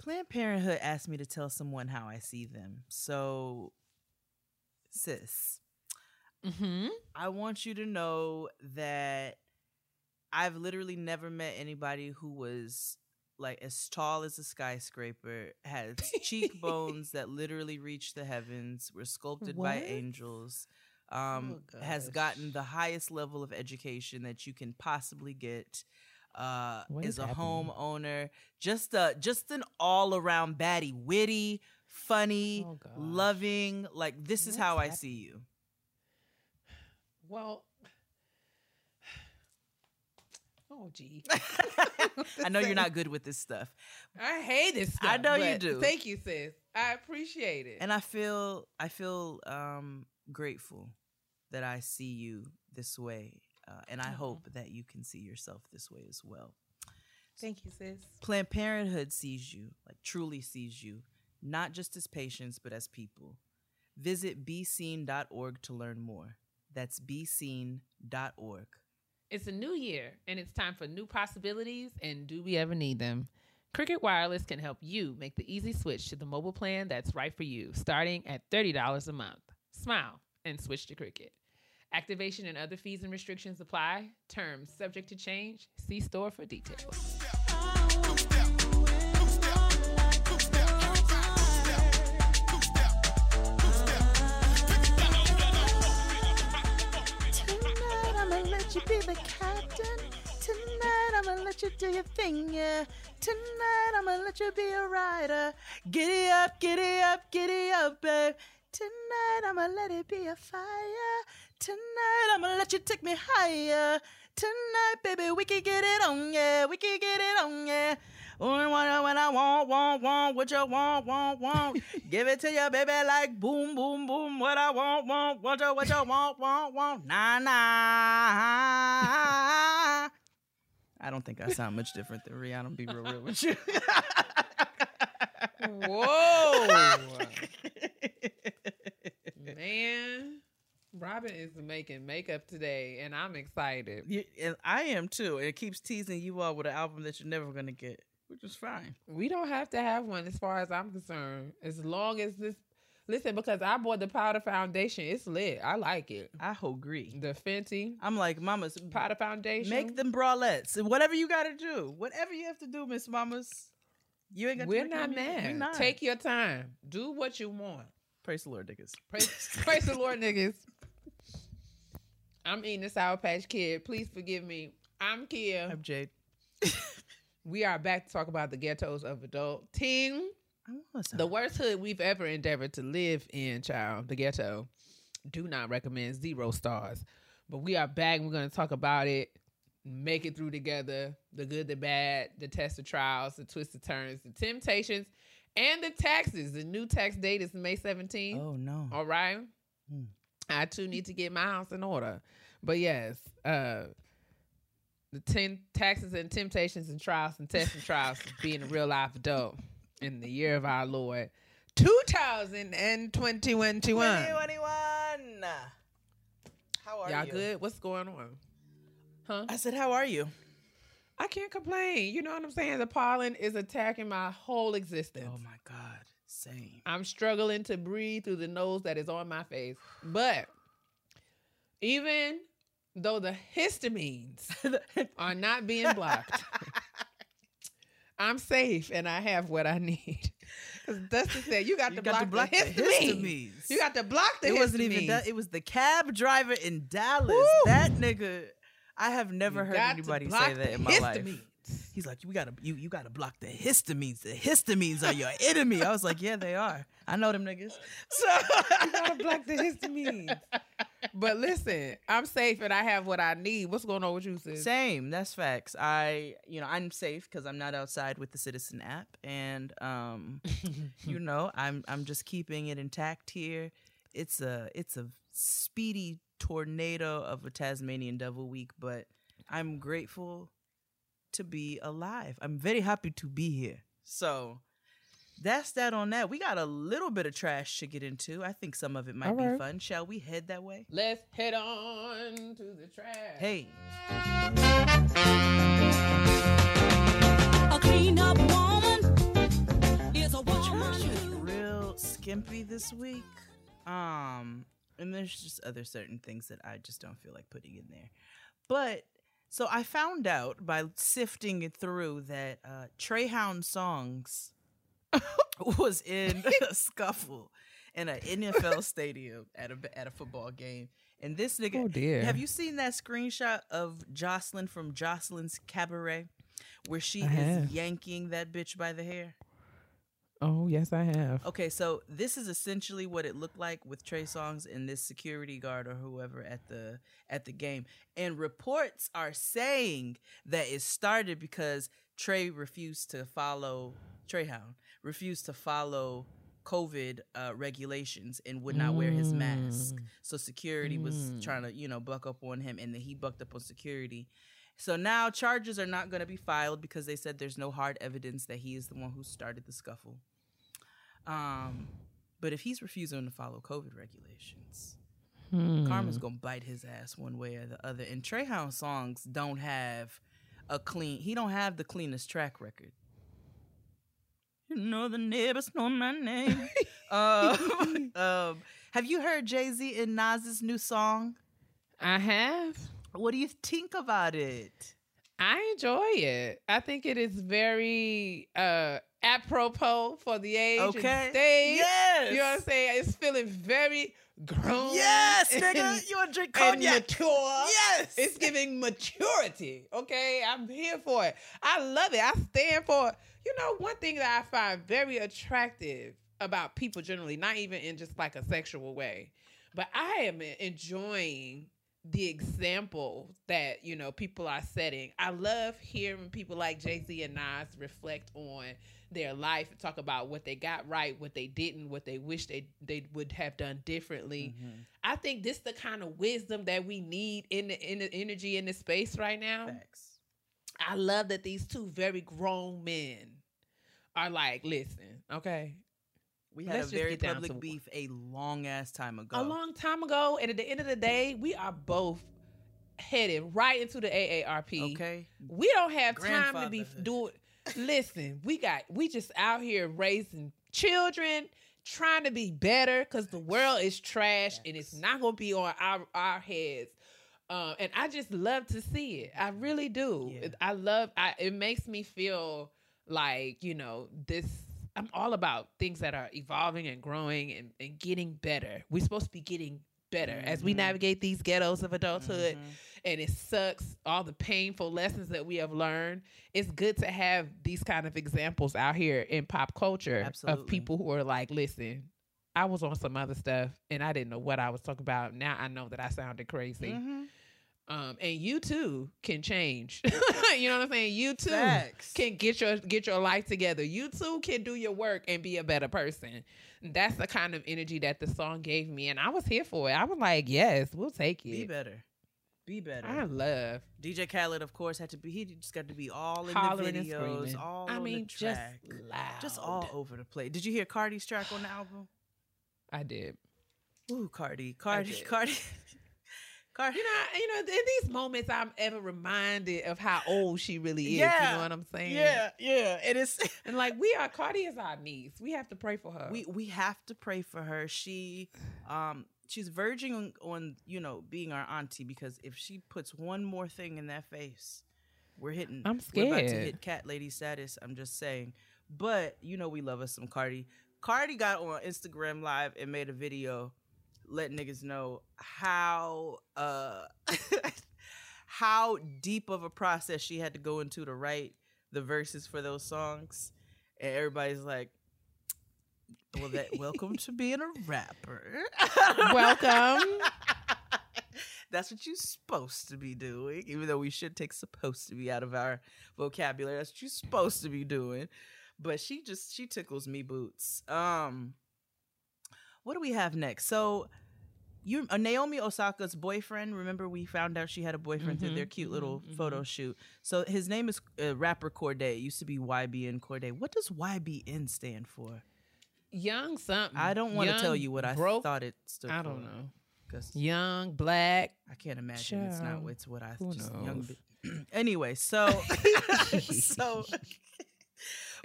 Planned Parenthood asked me to tell someone how I see them. So, sis, Mm-hmm. I want you to know that I've literally never met anybody who was like as tall as a skyscraper, had cheekbones that literally reached the heavens, were sculpted by angels, um, Oh, has gotten the highest level of education that you can possibly get. Uh, What is is a homeowner, just a just an all around baddie, witty, funny, Oh, loving. Like this is What's how I see you. Well, oh gee, I know you're not good with this stuff. I hate this stuff. I know you do. Thank you, sis. I appreciate it. And I feel I feel um grateful that I see you this way. Uh, and I Aw. hope that you can see yourself this way as well. Thank you, sis. Planned Parenthood sees you, like truly sees you, not just as patients, but as people. Visit BeSeen.org to learn more. That's BeSeen.org. It's a new year, and it's time for new possibilities. And do we ever need them? Cricket Wireless can help you make the easy switch to the mobile plan that's right for you, starting at $30 a month. Smile and switch to Cricket. Activation and other fees and restrictions apply. Terms subject to change. See store for details. Tonight I'ma let you be the captain. Tonight I'ma let you do your thing, yeah. Tonight I'ma let you be a rider. Giddy up, giddy up, giddy up, babe. Tonight I'ma let it be a fire. Tonight I'ma let you take me higher. Tonight, baby, we can get it on, yeah. We can get it on, yeah. When I, when I want, want, want, what you want, want, want. Give it to you, baby, like boom, boom, boom. What I want, want, want, what you, what you want, want, want. Nah, nah. I don't think I sound much different than Rihanna. Be real, real with you. Whoa. Man, Robyn is making makeup today, and I'm excited. You- and I am too. It keeps teasing you all with an album that you're never gonna get, which is fine. We don't have to have one as far as I'm concerned. As long as this listen, because I bought the powder foundation. It's lit. I like it. I agree. The Fenty I'm like, mamas, powder foundation. make them bralettes. Whatever you gotta do. Whatever you have to do, Miss Mamas. You ain't got to We're not mad. not. Take your time. Do what you want. Praise the Lord, niggas. Praise, praise the Lord, niggas. I'm eating a Sour Patch Kid. Please forgive me. I'm Keia. I'm Jade. We are back to talk about the ghettos of adulting. I want some. The worst hood we've ever endeavored to live in, child, the ghetto. Do not recommend zero stars. But we are back. We're going to talk about it, make it through together the good, the bad, the test of trials, the twists, twisted turns, the temptations, and the taxes. The new tax date is May 17th. Oh no. All right. Hmm. I too need to get my house in order. But yes, uh the ten taxes and temptations and trials and tests and trials being a real life adult in the year of our Lord 2021. 2021. How are Y'all you? good? What's going on? Huh? I said, how are you? I can't complain. You know what I'm saying? The pollen is attacking my whole existence. Oh my God. Same. I'm struggling to breathe through the nose that is on my face. But even though the histamines are not being blocked, I'm safe and I have what I need. Because Dustin said, you got, You to, got block to block the the histamines. histamines. You got to block the it histamines. wasn't even that. It was the cab driver in Dallas. Woo! That nigga. I have never You heard anybody say that in my life. He's like, you gotta, you, you gotta block the histamines. The histamines are your enemy. I was like, yeah, they are. I know them niggas. So You gotta block the histamines. But listen, I'm safe and I have what I need. What's going on with you, sis? Same. That's facts. I, you know, I'm safe because I'm not outside with the Citizen app, and um, you know, I'm I'm just keeping it intact here. It's a it's a speedy tornado of a Tasmanian devil week, but I'm grateful to be alive. I'm very happy to be here. So that's that on that. We got a little bit of trash to get into. I think some of it might All be right. fun. Shall we head that way? Let's head on to the trash. Hey. A clean up woman skimpy this week. Um, and there's just other certain things that I just don't feel like putting in there. But so I found out by sifting it through that uh, Treyhound Songs was in a scuffle in an NFL stadium at a at a football game. And this nigga, Oh dear. have you seen that screenshot of Joseline from Joseline's Cabaret, where she I is have. yanking that bitch by the hair? Oh yes, I have. Okay, so this is essentially what it looked like with Trey Songz and this security guard or whoever at the at the game. And reports are saying that it started because Trey refused to follow Treyhound refused to follow COVID uh, regulations and would not wear his mask. Mm. So security was Mm. trying to you know buck up on him, and then he bucked up on security. So now charges are not going to be filed because they said there's no hard evidence that he is the one who started the scuffle. Um, but if he's refusing to follow COVID regulations, Hmm. Karma's gonna bite his ass one way or the other. And Treyhound songs don't have a clean. He don't have the cleanest track record. You know the neighbors know my name. um, um, have you heard Jay Z and Nas's new song? I have. What do you think about it? I enjoy it. I think it is very uh apropos for the age Okay. and stage. Yes. You know what I'm saying? It's feeling very grown. Yes, nigga. and- You want to drink and cognac? mature. Yes. It's giving maturity. Okay. I'm here for it. I love it. I stand for it. You know, one thing that I find very attractive about people generally, not even in just like a sexual way, but I am enjoying the example that, you know, people are setting. I love hearing people like Jay Z and Nas reflect on their life and talk about what they got right, what they didn't, what they wish they, they would have done differently. Mhm. I think this is the kind of wisdom that we need in the in the energy in the space right now. Facts. I love that these two very grown men are like, listen, okay. We had Let's a very public beef a long ass time ago. A long time ago, and at the end of the day, we are both headed right into the AARP. Okay. We don't have time to be doing. Listen, we got we just out here raising children, trying to be better because the world is trash and it's not gonna be on our our heads. Um, and I just love to see it. I really do. Yeah. I love. I, it makes me feel like you know this. I'm all about things that are evolving and growing and, and getting better. We're supposed to be getting better as we Mhm. navigate these ghettos of adulthood Mhm. and it sucks all the painful lessons that we have learned it's good to have these kind of examples out here in pop culture Absolutely. of people who are like listen i was on some other stuff and i didn't know what i was talking about now i know that i sounded crazy Mhm. Um and you too can change you know what i'm saying you too Facts. can get your get your life together you too can do your work and be a better person that's the kind of energy that the song gave me and i was here for it i was like yes we'll take it. Be better. Be better. i love DJ Khaled, of course, had to be. He just got to be all in hollering the videos, all I on mean, the track, just loud. just all over the place. Did you hear Cardi's track on the album? I did. Ooh, Cardi, Cardi. Cardi, Cardi. You know, you know, in these moments, I'm ever reminded of how old she really is. Yeah. You know what I'm saying? yeah, yeah. And it's And like we are, Cardi is our niece. We have to pray for her. we we have to pray for her. She, um, she's verging on, on you know being our auntie because if she puts one more thing in that face, we're hitting. I'm We're about to hit cat lady status. I'm just saying. But you know we love us some Cardi. Cardi got on Instagram Live and made a video letting niggas know how uh how deep of a process she had to go into to write the verses for those songs. And everybody's like, well, that welcome to being a rapper. Welcome. That's what you're supposed to be doing, even though we should take supposed to be out of our vocabulary. That's what you're supposed to be doing. But she just she tickles me boots. Um what do we have next? So you uh, Naomi Osaka's boyfriend, remember we found out she had a boyfriend through Mhm, their cute mhm, little mhm. photo shoot. So his name is uh, rapper Cordae. It used to be YBN Cordae. What does YBN stand for? Young something. I don't want to tell you what I broke. thought it stood for. I don't know. Because Young, black. I can't imagine it's not. Child. It's what I Who just knows? young. anyway, so so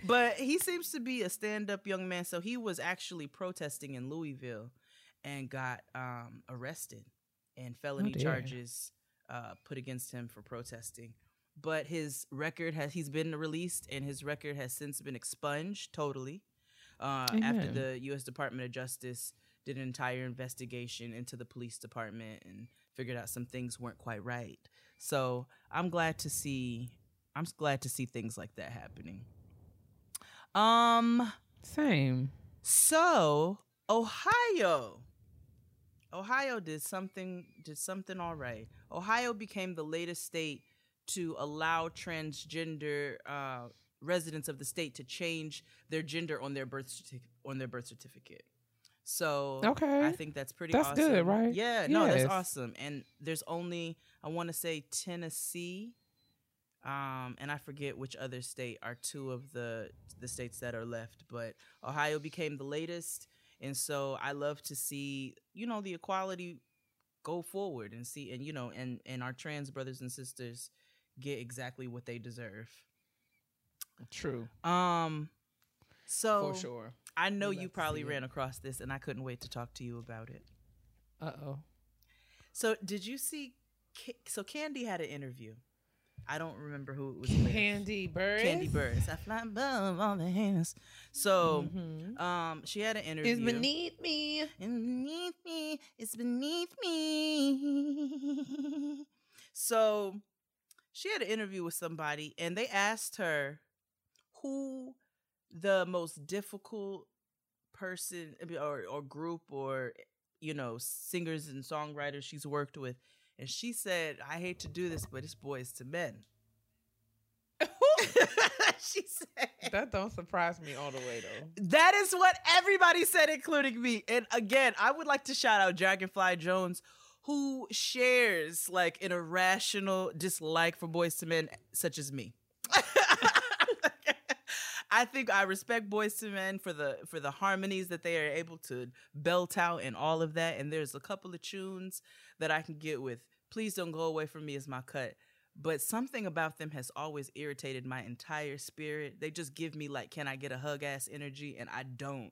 but he seems to be a stand-up young man. So he was actually protesting in Louisville and got um, arrested and felony dear. charges uh, put against him for protesting. But his record has he's been released and his record has since been expunged totally. Uh, after the U.S. Department of Justice did an entire investigation into the police department and figured out some things weren't quite right. So I'm glad to see. I'm glad to see things like that happening. Um. Same. So Ohio, Ohio did something did something all right. Ohio became the latest state to allow transgender uh, residents of the state to change their gender on their birth certificate on their birth certificate. So Okay. I think that's pretty. That's awesome. good, right? Yeah, no, that's awesome. And there's only I want to say Tennessee, um, and I forget which other state are two of the the states that are left. But Ohio became the latest, and so I love to see you know the equality go forward and see and you know and and our trans brothers and sisters get exactly what they deserve. True. Um, so For sure. I know you probably see it. ran across this, and I couldn't wait to talk to you about it. Uh oh. So did you see? So Kandi had an interview. I don't remember who it was. with. Kandi Bird. Kandi Burruss. I fly above all the hands. So, Mhm. um, she had an interview. It's beneath me. And beneath me. It's beneath me. so, she had an interview with somebody, and they asked her who the most difficult person or or group or you know singers and songwriters she's worked with, and she said, "I hate to do this, but it's Boyz II Men." she said That don't surprise me all the way though. that is what everybody said, including me. And again, I would like to shout out Dragonfly Jones, who shares like an irrational dislike for Boyz II Men, such as me. I think I respect Boyz II Men for the for the harmonies that they are able to belt out and all of that. And there's a couple of tunes that I can get with. Please don't go away from me is my cut. But something about them has always irritated my entire spirit. They just give me like, can I get a hug ass energy? And I don't.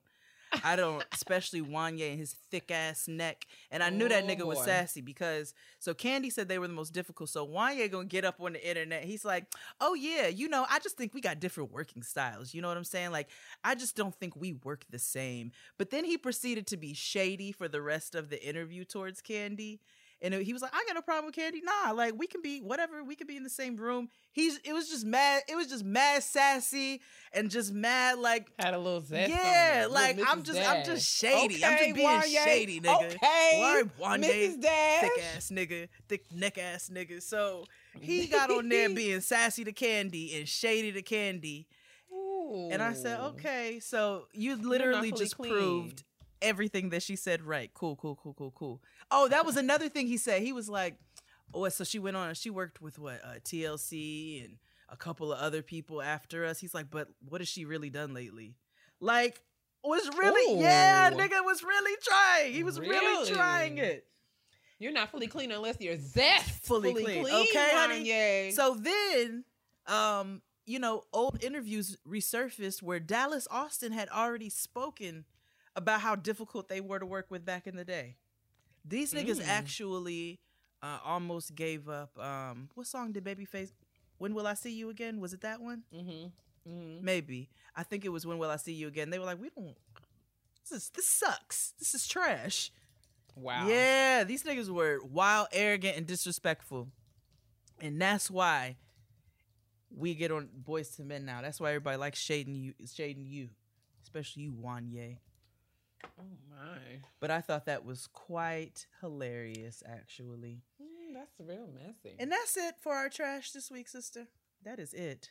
I don't, especially Wanya and his thick ass neck. And I knew that Oh, nigga was sassy because so Kandi said they were the most difficult. So Wanya gonna get up on the internet. He's like, oh yeah, you know, I just think we got different working styles. You know what I'm saying? Like, I just don't think we work the same. But then he proceeded to be shady for the rest of the interview towards Kandi. And he was like, I got no problem with Kandi. Nah, like we can be whatever, we can be in the same room. He's it was just mad, it was just mad sassy and just mad like Had a little zest. yeah, like I'm just I'm just shady. I'm just being Wanya. shady, nigga. Okay, Wanya, Mrs. Dash. thick ass nigga, thick neck ass nigga. So he got on there being sassy to Kandi and shady to Kandi. And I said, okay, so you literally just clean. proved everything that she said right. Cool, cool, cool, cool, cool. Oh, that was another thing he said. He was like, oh, so she went on, she worked with what, uh, TLC and a couple of other people after us. He's like, but what has she really done lately? Like, was really, yeah, nigga was really trying. He was really, Really? trying it. You're not fully clean unless you're zest. Fully clean. Okay, honey? Kanye. So then, um, you know, old interviews resurfaced where Dallas Austin had already spoken about how difficult they were to work with back in the day. These niggas Mm. actually uh, almost gave up. Um, what song did Babyface? When will I see you again? Was it that one? mm-hmm. Mm-hmm. Maybe. I think it was When Will I See You Again. They were like, we don't. This is this sucks. This is trash. Wow. Yeah, these niggas were wild, arrogant, and disrespectful. And that's why we get on Boyz II Men now. That's why everybody likes shading you shading you. Especially you, Wanya. Oh my. But I thought that was quite hilarious, actually. Mm, that's real messy. And that's it for our trash this week, sister. That is it.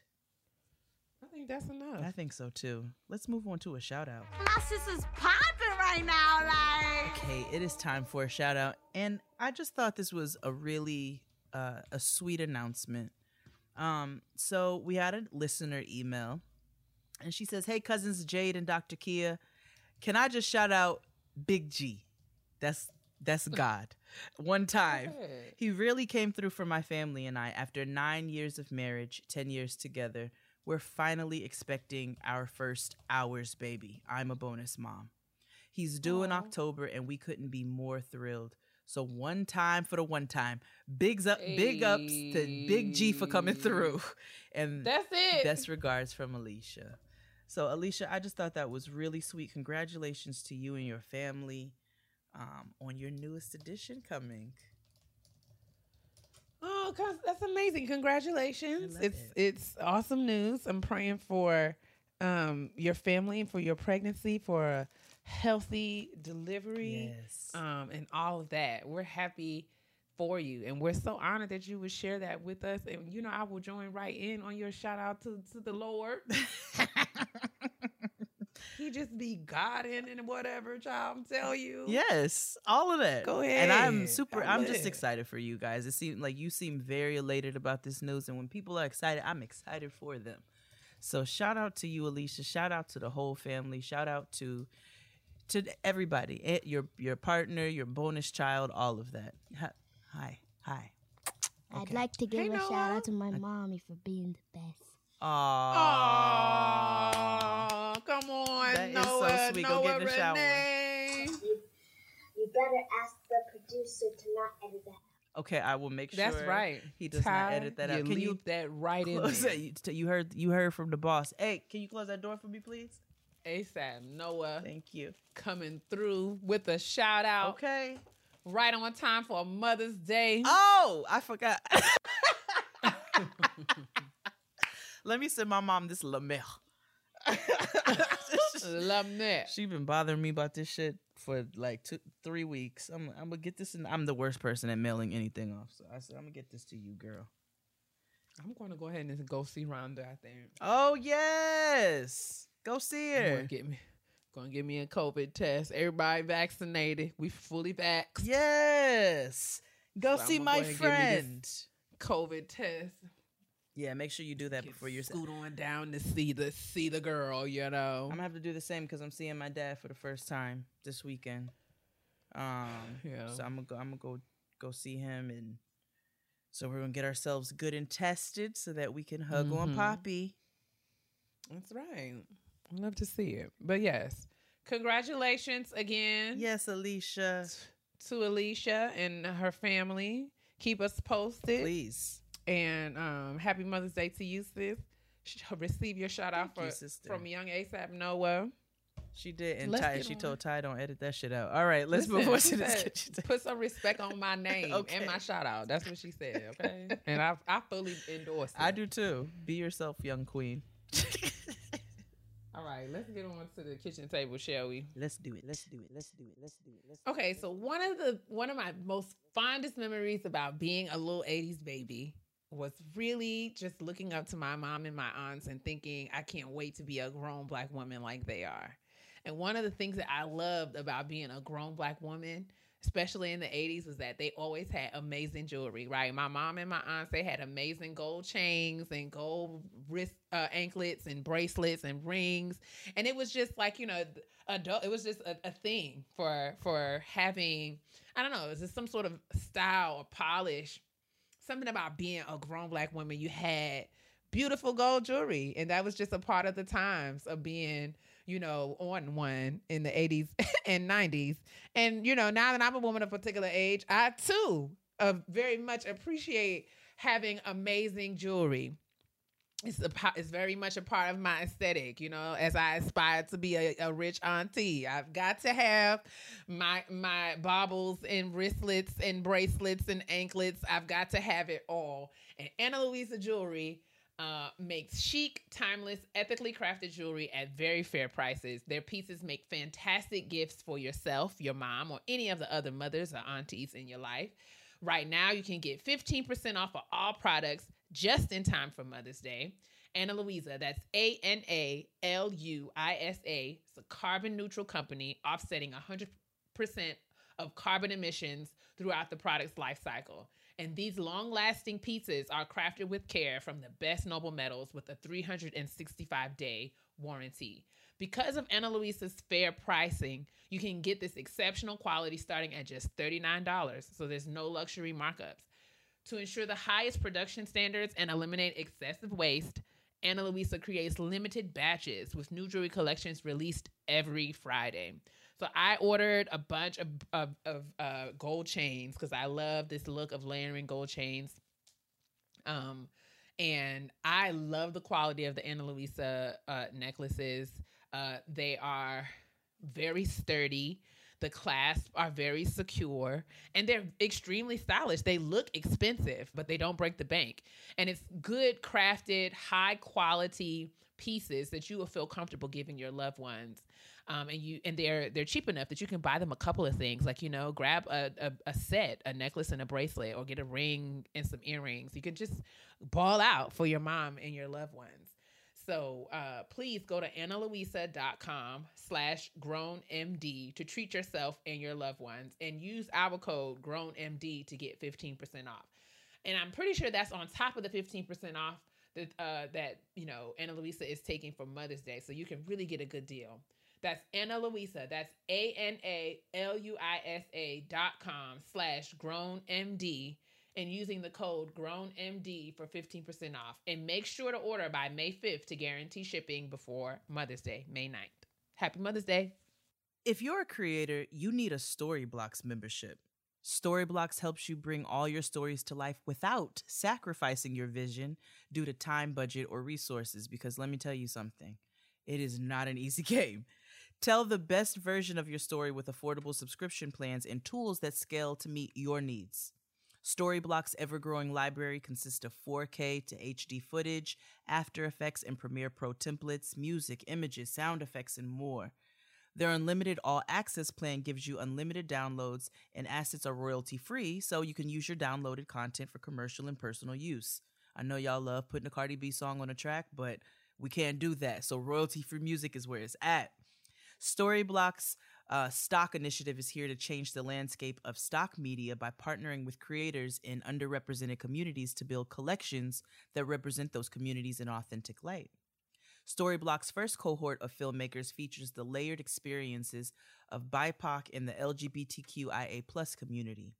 I think that's enough. I think so too. Let's move on to a shout out. My sister's popping right now, like. Okay, it is time for a shout out. And I just thought this was a really uh, a sweet announcement. Um, so we had a listener email and she says, Hey cousins Jade and Dr. Keia, can I just shout out Big G? That's that's God. One time. He really came through for my family and I after nine years of marriage, 10 years together. we're finally expecting our first hours baby. I'm a bonus mom. He's due in October, and we couldn't be more thrilled. So one time for the one time, bigs up, big ups to Big G for coming through, and That's it. best regards from Alicia. So Alicia, I just thought that was really sweet. Congratulations to you and your family um, on your newest edition coming. Oh, that's amazing! Congratulations! It's it. it's awesome news. I'm praying for um your family, and for your pregnancy, for a healthy delivery, Yes. um, and all of that. We're happy for you, and we're so honored that you would share that with us. And you know, I will join right in on your shout out to to the Lord. he just be God in and whatever, child. I'm tell you. Yes, all of that. Go ahead. And I'm super. I I'm just excited for you guys. It seems like you seem very elated about this news, and when people are excited, I'm excited for them. So shout out to you, Alicia. Shout out to the whole family. Shout out to to everybody. Eh, Your your partner, your bonus child, all of that. Hi, hi. hi. I'd like to give Hey, a shout out to my mommy for being the best. Aww. Oh, come on, That is so Noah. Go Noah get in the shower. Renee. You better ask the producer to not edit that. Okay, I will make sure. That's right. He does Ty, not edit that out. Can you leave that right in there? that? You, you heard. You heard from the boss. Hey, can you close that door for me, please? ASAP Noah Thank you. coming through with a shout out Okay. right on time for Mother's Day. Oh, I forgot. Let me send my mom this lamel. Love that. she been bothering me about this shit for like two, three weeks. I'm, I'm gonna get this, and I'm the worst person at mailing anything off. So I said, I'm gonna get this to you, girl. I'm going to go ahead and go see Rhonda. I think. Oh yes, go see her. To get me. To get me a COVID test. Everybody vaccinated. We fully vaxxed. Yes, go So see my ahead and give me friend. COVID test. Yeah, make sure you do that Get before you're. scoot on down to see the see the girl. You know. I'm gonna have to do the same because I'm seeing my dad for the first time this weekend. Um, Yeah. so I'm gonna go. I'm gonna go go see him, and so we're gonna get ourselves good and tested so that we can hug on Mhm. Poppy. That's right. I'd love to see it. But yes, congratulations again Yes, Alicia. to Alicia and her family. Keep us posted. Please. And um, happy Mother's Day to you, sis. Sh- Receive your shout out Thank you, sister. from young ASAP Noah. She did, and Let's Ty, she on. told Ty don't edit that shit out. All right, let's Listen, move on to this. said, kitchen. Put some respect on my name Okay. and my shout out. That's what she said, okay? and I, I fully endorse it. I do too. Be yourself, young queen. All right, let's get on to the kitchen table, shall we? let's do it. Let's do it. Let's do it. Let's do it. Let's do Okay, so one of the one of my most fondest memories about being a little 80s baby was really just looking up to my mom and my aunts and thinking I can't wait to be a grown black woman like they are. And one of the things that I loved about being a grown black woman, especially in the 80s, was that they always had amazing jewelry, right? My mom and my aunts, they had amazing gold chains and gold wrist uh, anklets and bracelets and rings. And it was just like, you know, adult it was just a, a thing for for having I don't know, it was just some sort of style or polish. Something about being a grown black woman. You had beautiful gold jewelry. And that was just a part of the times of being, you know, on one in the 80s and 90s. And, you know, now that I'm a woman of particular age, I too uh, very much appreciate having amazing jewelry it's a it's very much a part of my aesthetic, you know. As I aspire to be a, a rich auntie, I've got to have my my baubles and wristlets and bracelets and anklets. I've got to have it all. And Ana Luisa Jewelry uh, makes chic, timeless, ethically crafted jewelry at very fair prices. Their pieces make fantastic gifts for yourself, your mom, or any of the other mothers or aunties in your life. Right now, you can get 15% off of all products just in time for Mother's Day. Ana Luisa, that's A N A L U I S A. It's a carbon neutral company offsetting 100% of carbon emissions throughout the product's life cycle. And these long lasting pieces are crafted with care from the best noble metals with a 365 day warranty. Because of Ana Luisa's fair pricing, you can get this exceptional quality starting at just $39. So there's no luxury markups. To ensure the highest production standards and eliminate excessive waste, Ana Luisa creates limited batches with new jewelry collections released every Friday. So I ordered a bunch of of, of uh, gold chains because I love this look of layering gold chains. Um, and I love the quality of the Ana Luisa uh, necklaces. Uh, they are very sturdy. The clasps are very secure and they're extremely stylish. They look expensive, but they don't break the bank. And it's good, crafted, high quality pieces that you will feel comfortable giving your loved ones. Um, and you and they're they're cheap enough that you can buy them a couple of things like you know grab a, a, a set a necklace and a bracelet or get a ring and some earrings you can just ball out for your mom and your loved ones so uh, please go to analuisa.com slash grownmd to treat yourself and your loved ones and use our code grownmd to get 15% off. And I'm pretty sure that's on top of the 15% off that, uh, that you know, Ana Luisa is taking for Mother's Day. So you can really get a good deal. That's Ana Luisa. That's A N A L U I S A dot com slash grownmd and using the code GROWNMD for 15% off. And make sure to order by May 5th to guarantee shipping before Mother's Day, May 9th. Happy Mother's Day. If you're a creator, you need a Storyblocks membership. Storyblocks helps you bring all your stories to life without sacrificing your vision due to time, budget, or resources. Because let me tell you something, it is not an easy game. Tell the best version of your story with affordable subscription plans and tools that scale to meet your needs. Storyblock's ever growing library consists of 4K to HD footage, After Effects and Premiere Pro templates, music, images, sound effects, and more. Their unlimited all access plan gives you unlimited downloads, and assets are royalty free, so you can use your downloaded content for commercial and personal use. I know y'all love putting a Cardi B song on a track, but we can't do that, so royalty free music is where it's at. Storyblocks uh, Stock Initiative is here to change the landscape of stock media by partnering with creators in underrepresented communities to build collections that represent those communities in authentic light. Storyblock's first cohort of filmmakers features the layered experiences of BIPOC and the LGBTQIA community.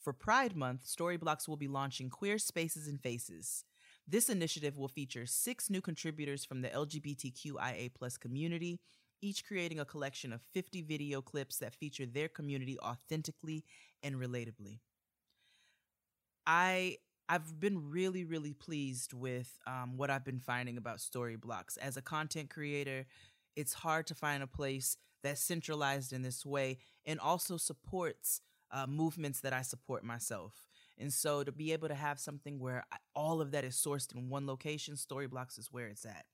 For Pride Month, Storyblocks will be launching Queer Spaces and Faces. This initiative will feature six new contributors from the LGBTQIA community each creating a collection of 50 video clips that feature their community authentically and relatably. I I've been really really pleased with um, what I've been finding about Storyblocks as a content creator. It's hard to find a place that's centralized in this way and also supports uh, movements that I support myself. And so to be able to have something where I, all of that is sourced in one location, Storyblocks is where it's at.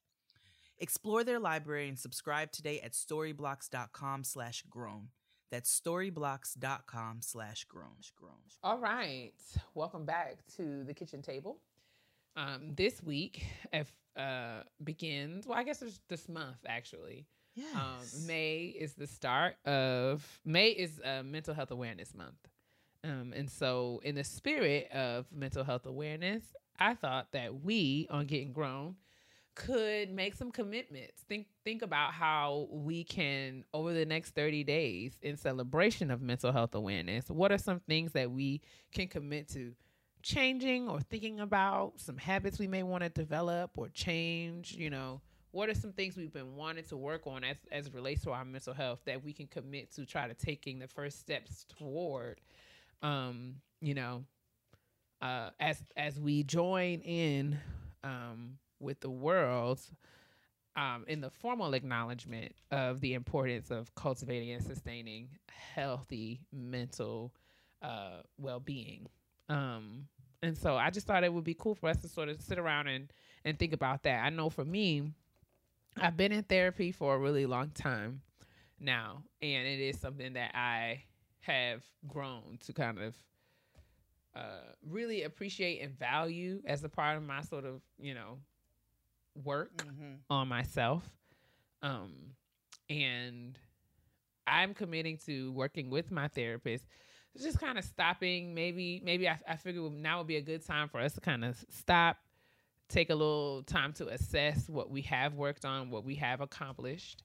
Explore their library and subscribe today at storyblocks.com slash grown. That's storyblocks.com slash grown. All right. Welcome back to the kitchen table. Um, this week if, uh, begins, well, I guess it's this month actually. Yes. Um, May is the start of, May is uh, Mental Health Awareness Month. Um, and so, in the spirit of mental health awareness, I thought that we on Getting Grown could make some commitments. Think think about how we can over the next 30 days in celebration of mental health awareness. What are some things that we can commit to changing or thinking about, some habits we may want to develop or change, you know? What are some things we've been wanting to work on as as relates to our mental health that we can commit to try to taking the first steps toward um, you know, uh as as we join in um with the world um, in the formal acknowledgement of the importance of cultivating and sustaining healthy mental uh, well-being. Um, and so I just thought it would be cool for us to sort of sit around and and think about that. I know for me, I've been in therapy for a really long time now, and it is something that I have grown to kind of uh, really appreciate and value as a part of my sort of you know work Mhm. on myself. Um, and I'm committing to working with my therapist. Just kind of stopping. Maybe, maybe I, I figure now would be a good time for us to kind of stop, take a little time to assess what we have worked on, what we have accomplished,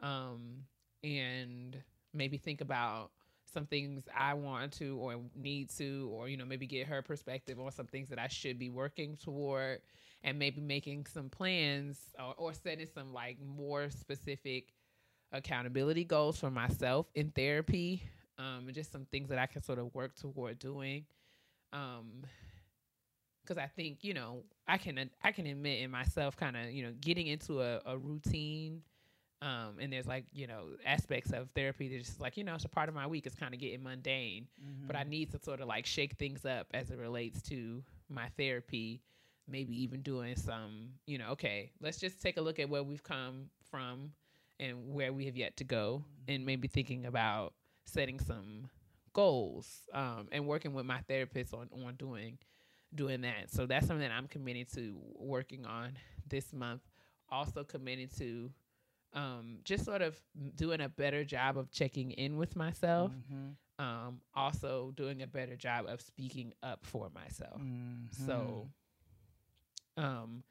um, and maybe think about some things I want to or need to, or you know, maybe get her perspective on some things that I should be working toward and maybe making some plans or, or setting some like more specific accountability goals for myself in therapy um, and just some things that I can sort of work toward doing. Um, because I think you know I can I can admit in myself kind of you know getting into a, a routine, um, and there's like you know aspects of therapy that's just like you know it's a part of my week. It's kind of getting mundane, but I need to sort of like shake things up as it relates to my therapy. Maybe even doing some you know okay let's just take a look at where we've come from and where we have yet to go, and maybe thinking about setting some goals um, and working with my therapist on on doing doing that. So that's something that I'm committed to working on this month. Also committed to um, just sort of doing a better job of checking in with myself. Mhm. Um, also doing a better job of speaking up for myself. Mhm. So um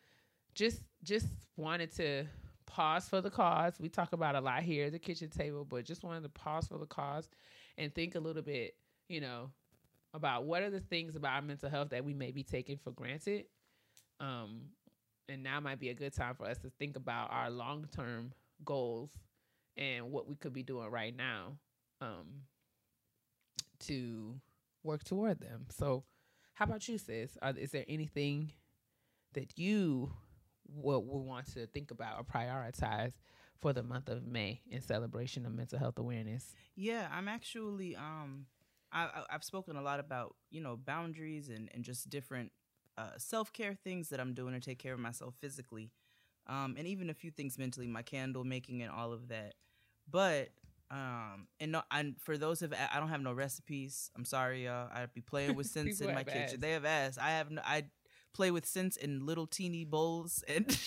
just just wanted to pause for the cause. We talk about a lot here at the kitchen table, but just wanted to pause for the cause and think a little bit, you know, about what are the things about our mental health that we may be taking for granted. Um and now might be a good time for us to think about our long-term goals and what we could be doing right now um to work toward them. So how about you, sis? Are, is there anything that you will, will want to think about or prioritize for the month of May in celebration of mental health awareness? Yeah, I'm actually um I, I've spoken a lot about, you know, boundaries and and just different uh self-care things that I'm doing to take care of myself physically. Um and even a few things mentally, my candle making and all of that. But um and no and for those of I don't have no recipes. I'm sorry, y'all. I'd be playing with scents in my kitchen. asked. They have asked. I have no I play with scents in little teeny bowls and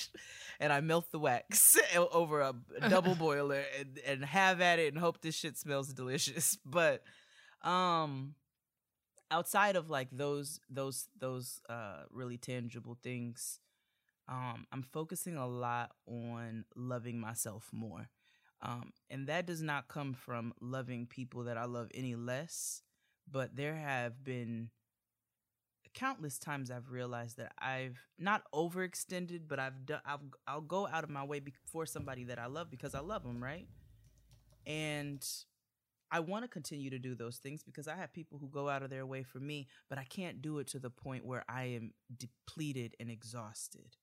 and I melt the wax over a double boiler and, and have at it and hope this shit smells delicious. But um outside of like those those those uh really tangible things, um I'm focusing a lot on loving myself more. Um and that does not come from loving people that I love any less, but there have been countless times I've realized that I've not overextended, but I've done. I'll, I'll go out of my way be- for somebody that I love because I love them, right? And I want to continue to do those things because I have people who go out of their way for me, but I can't do it to the point where I am depleted and exhausted.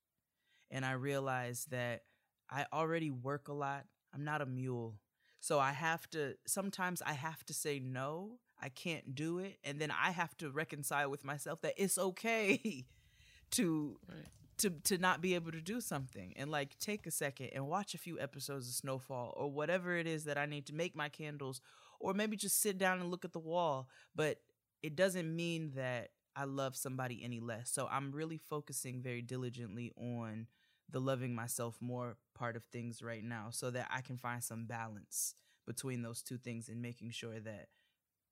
And I realize that I already work a lot. I'm not a mule. So I have to, sometimes I have to say no, I can't do it. And then I have to reconcile with myself that it's okay to Right. to to not be able to do something and like take a second and watch a few episodes of Snowfall or whatever it is that I need to make my candles or maybe just sit down and look at the wall. But it doesn't mean that I love somebody any less. So I'm really focusing very diligently on the loving myself more part of things right now so that I can find some balance between those two things and making sure that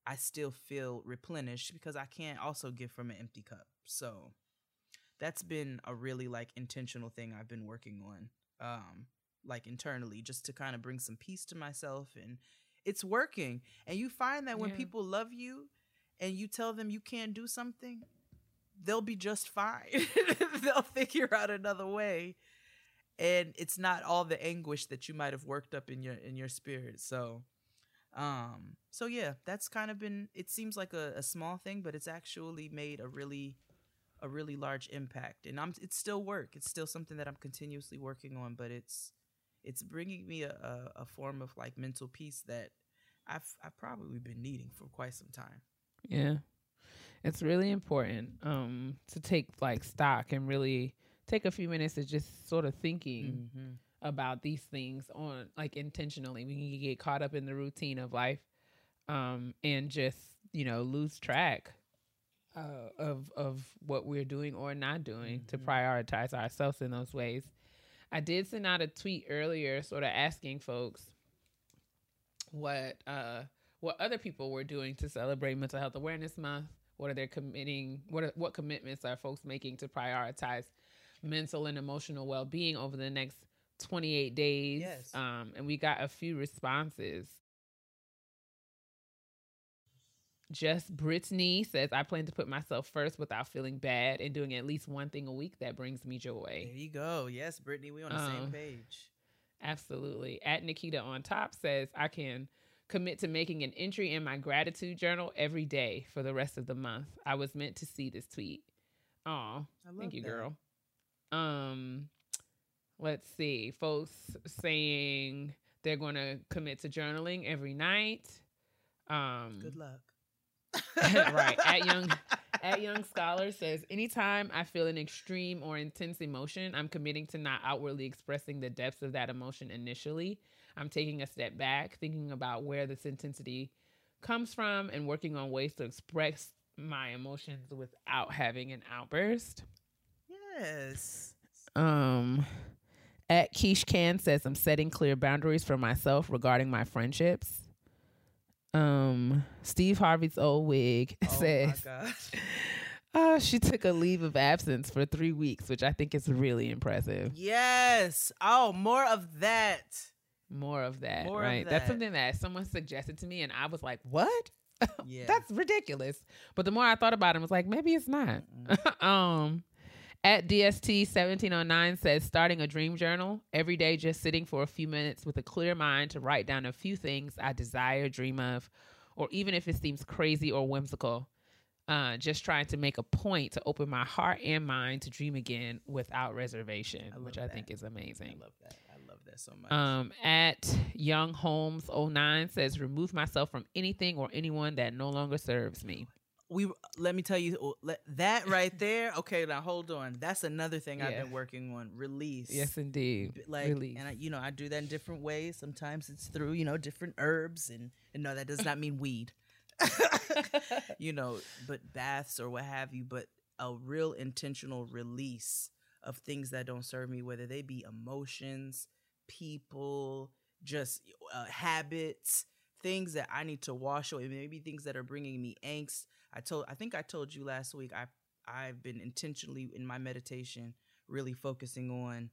I still feel replenished because I can't also give from an empty cup. So that's been a really like intentional thing I've been working on um like internally just to kind of bring some peace to myself and it's working. And you find that when Yeah. people love you and you tell them you can't do something, they'll be just fine. they'll figure out another way. And it's not all the anguish that you might have worked up in your in your spirit. So um so yeah, that's kind of been it seems like a, a small thing, but it's actually made a really a really large impact. And I'm it's still work. It's still something that I'm continuously working on, but it's it's bringing me a, a, a form of like mental peace that I've I've probably been needing for quite some time. Yeah. It's really important um to take like stock and really take a few minutes to just sort of thinking Mm-hmm. About these things on like intentionally. We can get caught up in the routine of life um and just, you know, lose track uh, of of what we're doing or not doing to Mhm. prioritize ourselves in those ways. I did send out a tweet earlier sort of asking folks what uh what other people were doing to celebrate mental health awareness month what are they committing what are, what commitments are folks making to prioritize mental and emotional well-being over the next 28 days Yes. um and we got a few responses just Brittany says, I plan to put myself first without feeling bad and doing at least one thing a week that brings me joy. There you go. Yes, Brittany, we on the same Um, page. Absolutely. At Nikita on top says, I can commit to making an entry in my gratitude journal every day for the rest of the month. I was meant to see this tweet. Aw, thank you, that. girl. Um, let's see. Folks saying they're going to commit to journaling every night. Um, Good luck. right. At young at young scholar says anytime I feel an extreme or intense emotion, I'm committing to not outwardly expressing the depths of that emotion initially. I'm taking a step back, thinking about where this intensity comes from and working on ways to express my emotions without having an outburst. Yes. Um at Keish Can says I'm setting clear boundaries for myself regarding my friendships. Um Steve Harvey's old wig Oh says oh, uh, she took a leave of absence for three weeks, which I think is really impressive. Yes. Oh, more of that. More of that, More of right? That's something that someone suggested to me, and I was like, "What? Yeah. That's ridiculous." But the more I thought about it, I was like, "Maybe it's not." um, at DST seventeen oh nine says starting a dream journal every day, just sitting for a few minutes with a clear mind to write down a few things I desire, dream of, or even if it seems crazy or whimsical. Uh, just trying to make a point to open my heart and mind to dream again without reservation, I which I that. think is amazing. I love that. I love that so much. Um, at Young Holmes 09 says, remove myself from anything or anyone that no longer serves me. We let me tell you oh, let, that right there. Okay, now hold on. That's another thing I've been working on. Release. Yes, indeed. Like Release. and I, you know i do that in different ways sometimes it's through you know different herbs and, and no that does not mean weed you know but baths or what have you but a real intentional release of things that don't serve me whether they be emotions people just uh, habits things that i need to wash away maybe things that are bringing me angst i told i think i told you last week i i've been intentionally in my meditation really focusing on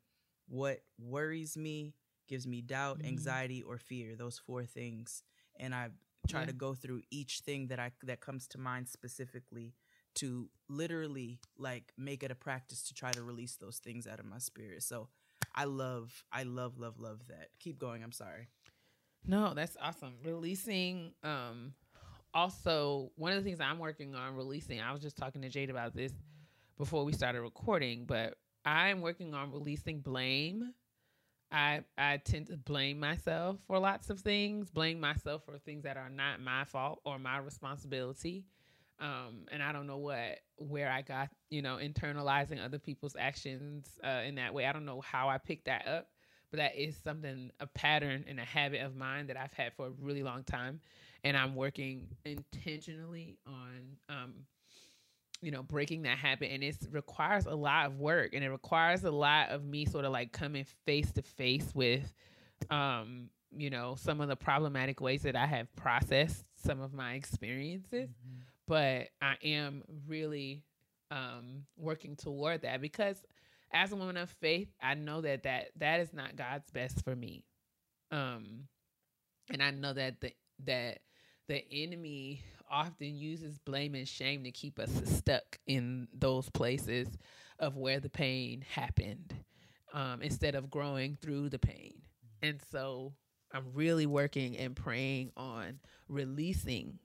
what worries me gives me doubt Mhm. anxiety or fear those four things and i try Yeah. to go through each thing that i that comes to mind specifically to literally like make it a practice to try to release those things out of my spirit so i love i love love love that keep going i'm sorry No, that's awesome. Releasing um also one of the things I'm working on releasing, I was just talking to Jade about this before we started recording, but I'm working on releasing blame. I I tend to blame myself for lots of things, blame myself for things that are not my fault or my responsibility. Um, and I don't know what where I got, you know, internalizing other people's actions uh, in that way. I don't know how I picked that up, but that is something a pattern and a habit of mine that I've had for a really long time, and I'm working intentionally on, um, you know, breaking that habit. And it requires a lot of work, and it requires a lot of me sort of like coming face to face with, um, you know, some of the problematic ways that I have processed some of my experiences. But I am really um, working toward that because as a woman of faith, I know that that that is not God's best for me. Um, and I know that the that the enemy often uses blame and shame to keep us stuck in those places of where the pain happened, um, instead of growing through the pain. And so I'm really working and praying on releasing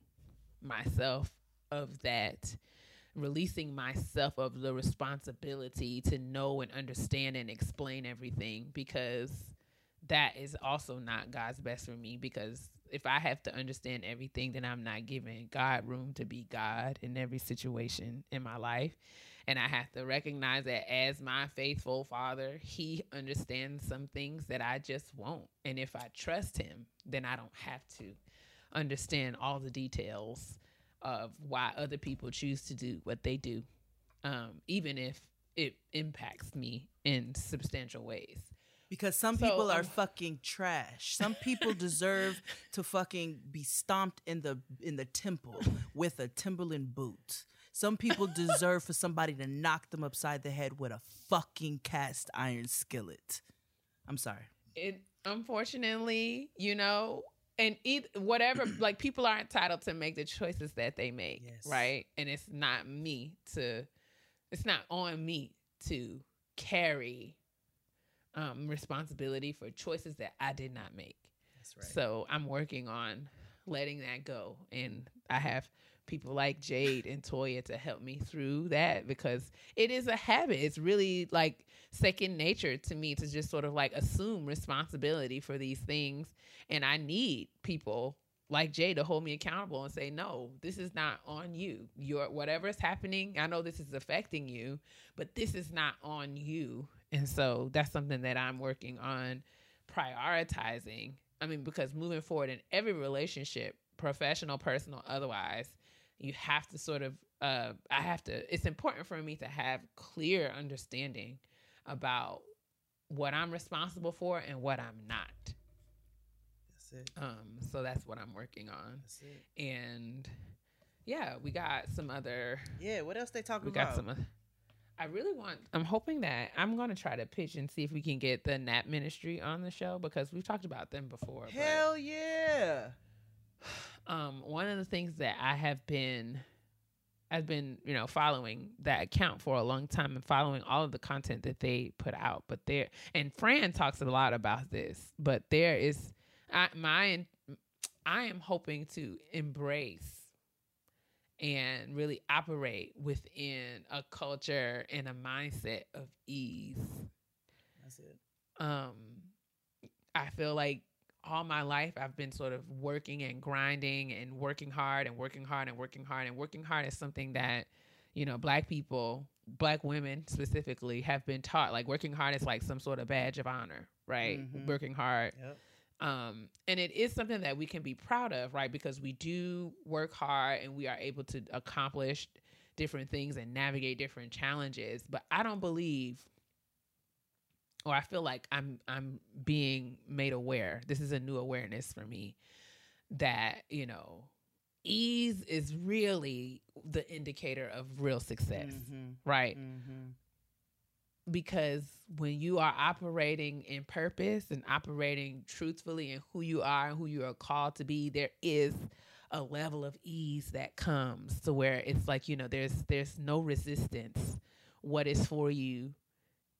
myself of that releasing myself of the responsibility to know and understand and explain everything because that is also not God's best for me because if I have to understand everything then I'm not giving God room to be God in every situation in my life and I have to recognize that as my faithful father he understands some things that I just won't and if I trust him then I don't have to understand all the details of why other people choose to do what they do, um, even if it impacts me in substantial ways. Because some So, people are um, fucking trash. Some people deserve to fucking be stomped in the in the temple with a timberland boot. Some people deserve for somebody to knock them upside the head with a fucking cast iron skillet. I'm sorry. It unfortunately, you know, and either whatever like people are entitled to make the choices that they make Yes. right? And it's not me to it's not on me to carry um responsibility for choices that i did not make That's right. so i'm working on letting that go and i have people like jade and toya to help me through that because it is a habit it's really like second nature to me to just sort of like assume responsibility for these things and I need people like Jay to hold me accountable and say, no, this is not on you. Your whatever is happening, I know this is affecting you, but this is not on you. And so that's something that I'm working on prioritizing. I mean, because moving forward in every relationship, professional, personal, otherwise, you have to sort of uh I have to it's important for me to have clear understanding about what I'm responsible for and what I'm not. That's it. Um, so that's what I'm working on. That's it. And yeah, we got some other. Yeah. What else they talking about? We got about? some. I really want. I'm hoping that I'm going to try to pitch and see if we can get the Nap Ministry on the show because we've talked about them before. but, Hell yeah. um, one of the things that I have been, I've been, you know, following that account for a long time and following all of the content that they put out. But there, and Fran talks a lot about this. But there is, I my, I am hoping to embrace and really operate within a culture and a mindset of ease That's it. um i feel like all my life i've been sort of working and grinding and working hard and working hard and working hard and working hard is something that you know black people black women specifically have been taught like working hard is like some sort of badge of honor right Mhm. working hard Yep. Um and it is something that we can be proud of right because we do work hard and we are able to accomplish different things and navigate different challenges but i don't believe or i feel like i'm i'm being made aware this is a new awareness for me that you know ease is really the indicator of real success Mhm. right Mhm. Because when you are operating in purpose and operating truthfully in who you are and who you are called to be there is a level of ease that comes to where it's like you know there's there's no resistance. What is for you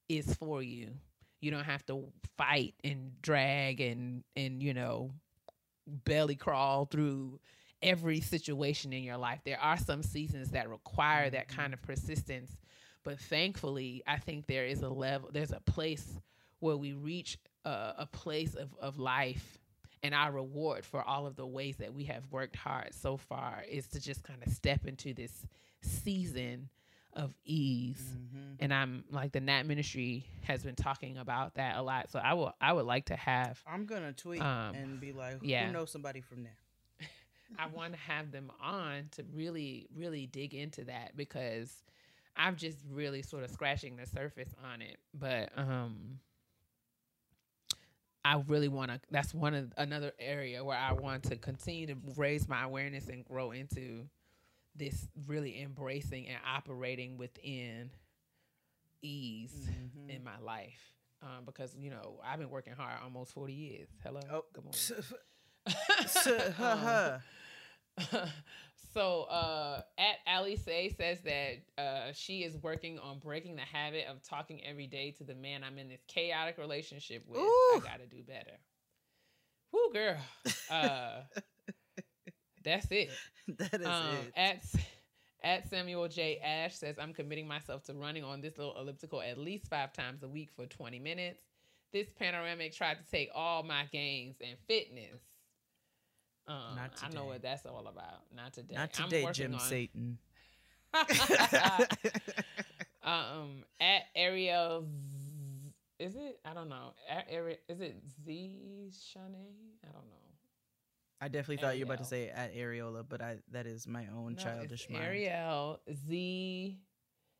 is for you. You don't have to fight and drag and and you know belly crawl through every situation in your life. There are some seasons that require that mm-hmm. kind of persistence but thankfully i think there is a level there's a place where we reach a, a place of, of life and our reward for all of the ways that we have worked hard so far is to just kind of step into this season of ease Mhm. and i'm like the nap ministry has been talking about that a lot so i will i would like to have I'm gonna tweet Um, and be like, who yeah. knows somebody from there? I want to have them on to really, really dig into that because I'm just really sort of scratching the surface on it. But um I really want to that's one of another area where I want to continue to raise my awareness and grow into this really embracing and operating within ease Mhm. in my life. Um, because you know I've been working hard almost forty years. Hello, Oh, good morning. ha. so uh at Ali Say says that uh she is working on breaking the habit of talking every day to the man I'm in this chaotic relationship with. I gotta do better. Whoo girl. Uh that's it. that is Um it. at at Samuel J. Ash says, I'm committing myself to running on this little elliptical at least five times a week for 20 minutes. This panoramic tried to take all my gains and fitness. Um, Not I know what that's all about. Not today. Not today, Jim on- Satan. um, at Ariel, Z- is it? I don't know. At Ari- is it Z Shanae? I don't know. I definitely thought you were about to say at Areola, but I that is my own No, childish mind. Ariel Z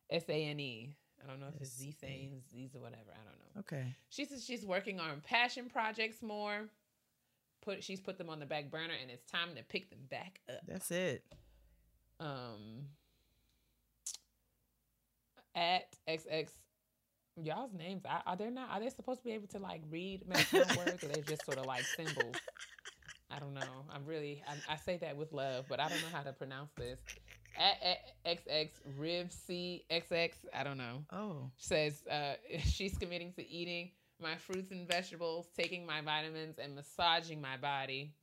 S A N E. I don't know if it's Z S A- Sanes, Z's or whatever. I don't know. Okay. She says she's working on passion projects more. Put she's put them on the back burner, and it's time to pick them back up. That's it. Um, at XX, y'all's names are, are they not? Are they supposed to be able to like read metaphor words, or they just sort of like symbols? I I don't know. I'm really I, I say that with love, but I don't know how to pronounce this. At, at XX Riv C XX. I don't know. Oh, Says uh, she's committing to eating my fruits and vegetables, taking my vitamins, and massaging my body,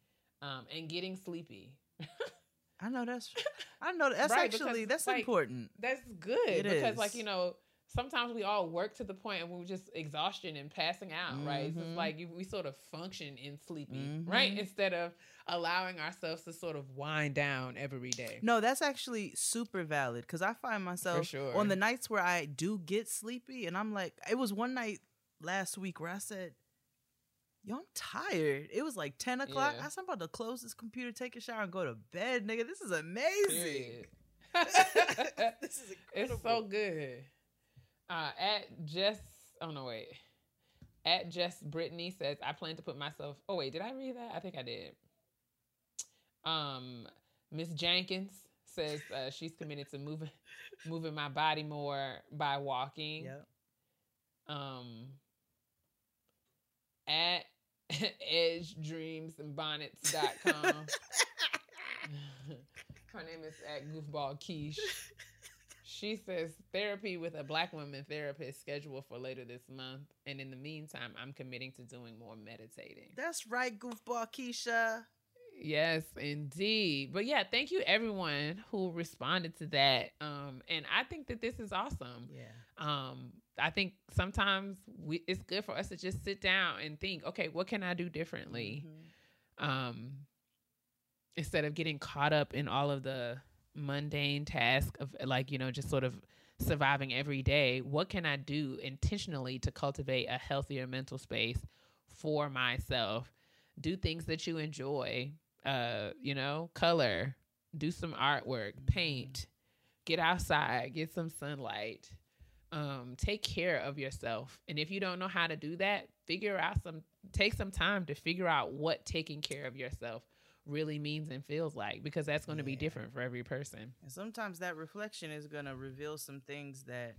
um, and getting sleepy. I know that's. I know that's Right, because, actually that's like, important. That's good It because, like you know, sometimes we all work to the point and we're just exhaustion and passing out, right? It's Mhm. like you, we sort of function in sleepy, right? Mhm. Instead of allowing ourselves to sort of wind down every day. No, that's actually super valid because I find myself sure. on the nights where I do get sleepy, and I'm like, it was one night last week where I said, "Yo, I'm tired." It was like ten o'clock. Yeah. I said, I'm about to close this computer, take a shower, and go to bed, nigga. This is amazing. This is incredible. It's so good. Uh, at Jess, oh no, wait. At Jess Brittany says, I plan to put myself. Oh wait, did I read that? I think I did. Um, Miss Jenkins says uh, she's committed to moving, moving my body more by walking. Yep. Um, at Edge Dreams and Her name is at Goofball Quiche. She says therapy with a black woman therapist scheduled for later this month. And in the meantime, I'm committing to doing more meditating. That's right, goofball Keisha. Yes, indeed. But yeah, thank you everyone who responded to that. Um, and I think that this is awesome. Yeah. Um, I think sometimes we, it's good for us to just sit down and think, okay, what can I do differently? Mhm. um instead of getting caught up in all of the mundane task of like you know just sort of surviving every day what can i do intentionally to cultivate a healthier mental space for myself do things that you enjoy uh you know color do some artwork paint get outside get some sunlight um take care of yourself. And if you don't know how to do that figure out some take some time to figure out what taking care of yourself really means and feels like because that's going to be different for every person. And sometimes that reflection is going to reveal some things that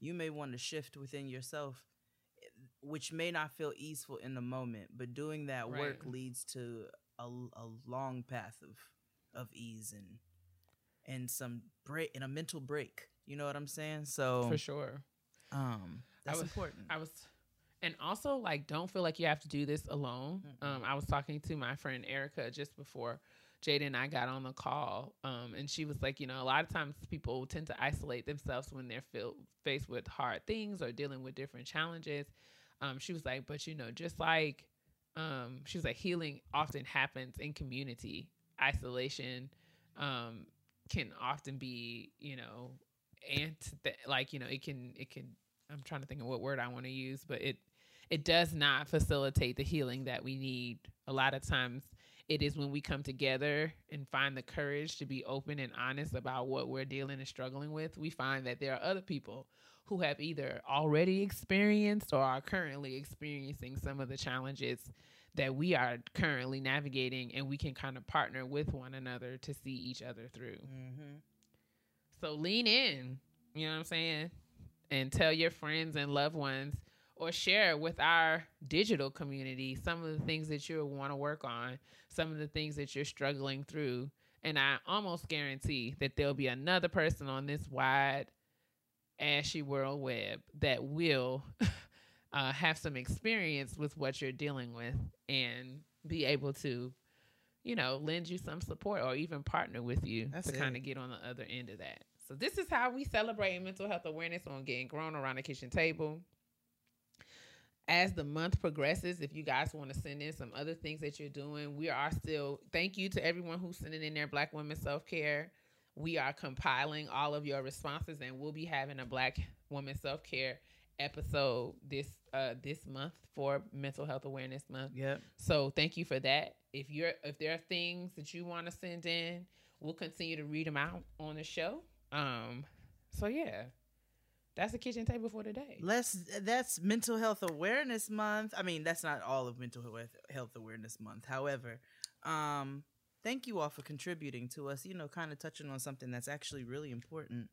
you may want to shift within yourself, eh, which may not feel easeful in the moment, but doing that work leads to a, a long path of of ease and and some break and a mental break. You know what I'm saying? So for sure um I that's was- important. I was, and also like, don't feel like you have to do this alone. Um, I was talking to my friend Erica just before Jada and I got on the call, um, and she was like, you know, a lot of times people tend to isolate themselves when they're feel, faced with hard things or dealing with different challenges. Um, she was like, but you know, just like, um, she was like, healing often happens in community. Isolation, um, can often be, you know, and like you know, it can it can I'm trying to think of what word I want to use, but it it does not facilitate the healing that we need. A lot of times it is when we come together and find the courage to be open and honest about what we're dealing and struggling with, we find that there are other people who have either already experienced or are currently experiencing some of the challenges that we are currently navigating and we can kind of partner with one another to see each other through. mm-hmm. So lean in, you know what I'm saying? And tell your friends and loved ones or share with our digital community some of the things that you want to work on, some of the things that you're struggling through. And I almost guarantee that there'll be another person on this wide, ashy world web that will uh, have some experience with what you're dealing with and be able to, you know, lend you some support or even partner with you That's to kind of get on the other end of that. So this is how we celebrate mental health awareness on getting grown around the kitchen table. As the month progresses, if you guys want to send in some other things that you're doing, we are still thank you to everyone who's sending in their Black Women Self Care. We are compiling all of your responses, and we'll be having a Black Woman Self Care episode this uh this month for Mental Health Awareness Month. Yep. So thank you for that. If you're if there are things that you want to send in, we'll continue to read them out on the show. Um, so yeah, that's the kitchen table for today. Let's that's mental health awareness month. I mean, that's not all of mental health health awareness month. However, um thank you all for contributing to us, you know, kind of touching on something that's actually really important.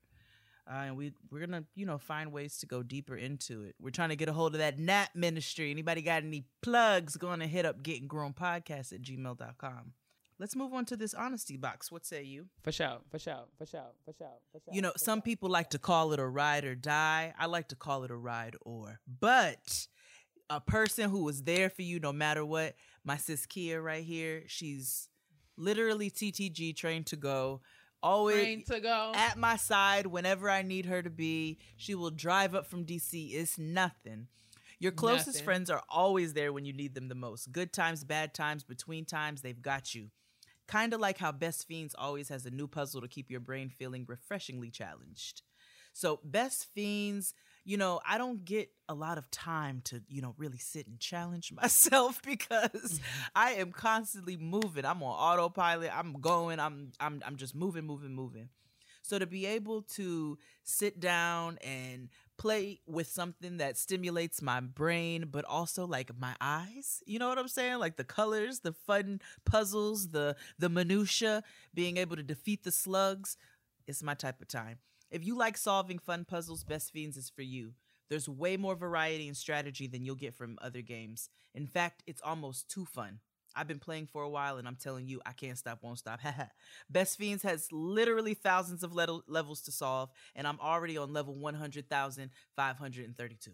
Uh, and we we're gonna you know find ways to go deeper into it. We're trying to get a hold of that Nap ministry. Anybody got any plugs? Go on and hit up Getting Grown Podcast at gmail.com. Let's move on to this honesty box. What say you? For sure, for sure, for sure, for sure, for sure. You know, some people like to call it a ride or die. I like to call it a ride or. But a person who was there for you no matter what, my sis Keia right here, she's literally TTG trained to go. Always Train to go. at my side whenever I need her to be. She will drive up from DC. It's nothing. Your closest Nothing. friends are always there when you need them the most. Good times, bad times, between times, they've got you. Kind of like how Best Fiends always has a new puzzle to keep your brain feeling refreshingly challenged. So, Best Fiends, you know, I don't get a lot of time to, you know, really sit and challenge myself because mm-hmm. I am constantly moving. I'm on autopilot. I'm going. I'm I'm I'm just moving, moving, moving. So to be able to sit down and play with something that stimulates my brain but also like my eyes, you know what I'm saying? Like the colors, the fun puzzles, the the minutia, being able to defeat the slugs, it's my type of time. If you like solving fun puzzles, Best Fiends is for you. There's way more variety and strategy than you'll get from other games. In fact, it's almost too fun. I've been playing for a while and I'm telling you, I can't stop, won't stop. Best Fiends has literally thousands of le- levels to solve, and I'm already on level 100,532.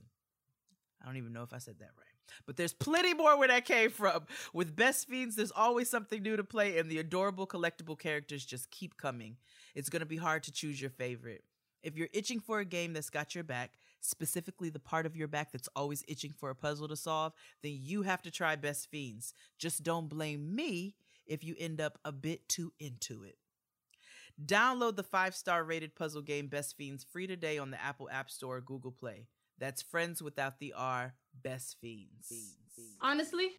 I don't even know if I said that right. But there's plenty more where that came from. With Best Fiends, there's always something new to play, and the adorable collectible characters just keep coming. It's going to be hard to choose your favorite. If you're itching for a game that's got your back, specifically the part of your back that's always itching for a puzzle to solve, then you have to try Best Fiends. Just don't blame me if you end up a bit too into it. Download the five star rated puzzle game Best Fiends free today on the Apple App Store or Google Play. That's friends without the R, Best Fiends. Honestly,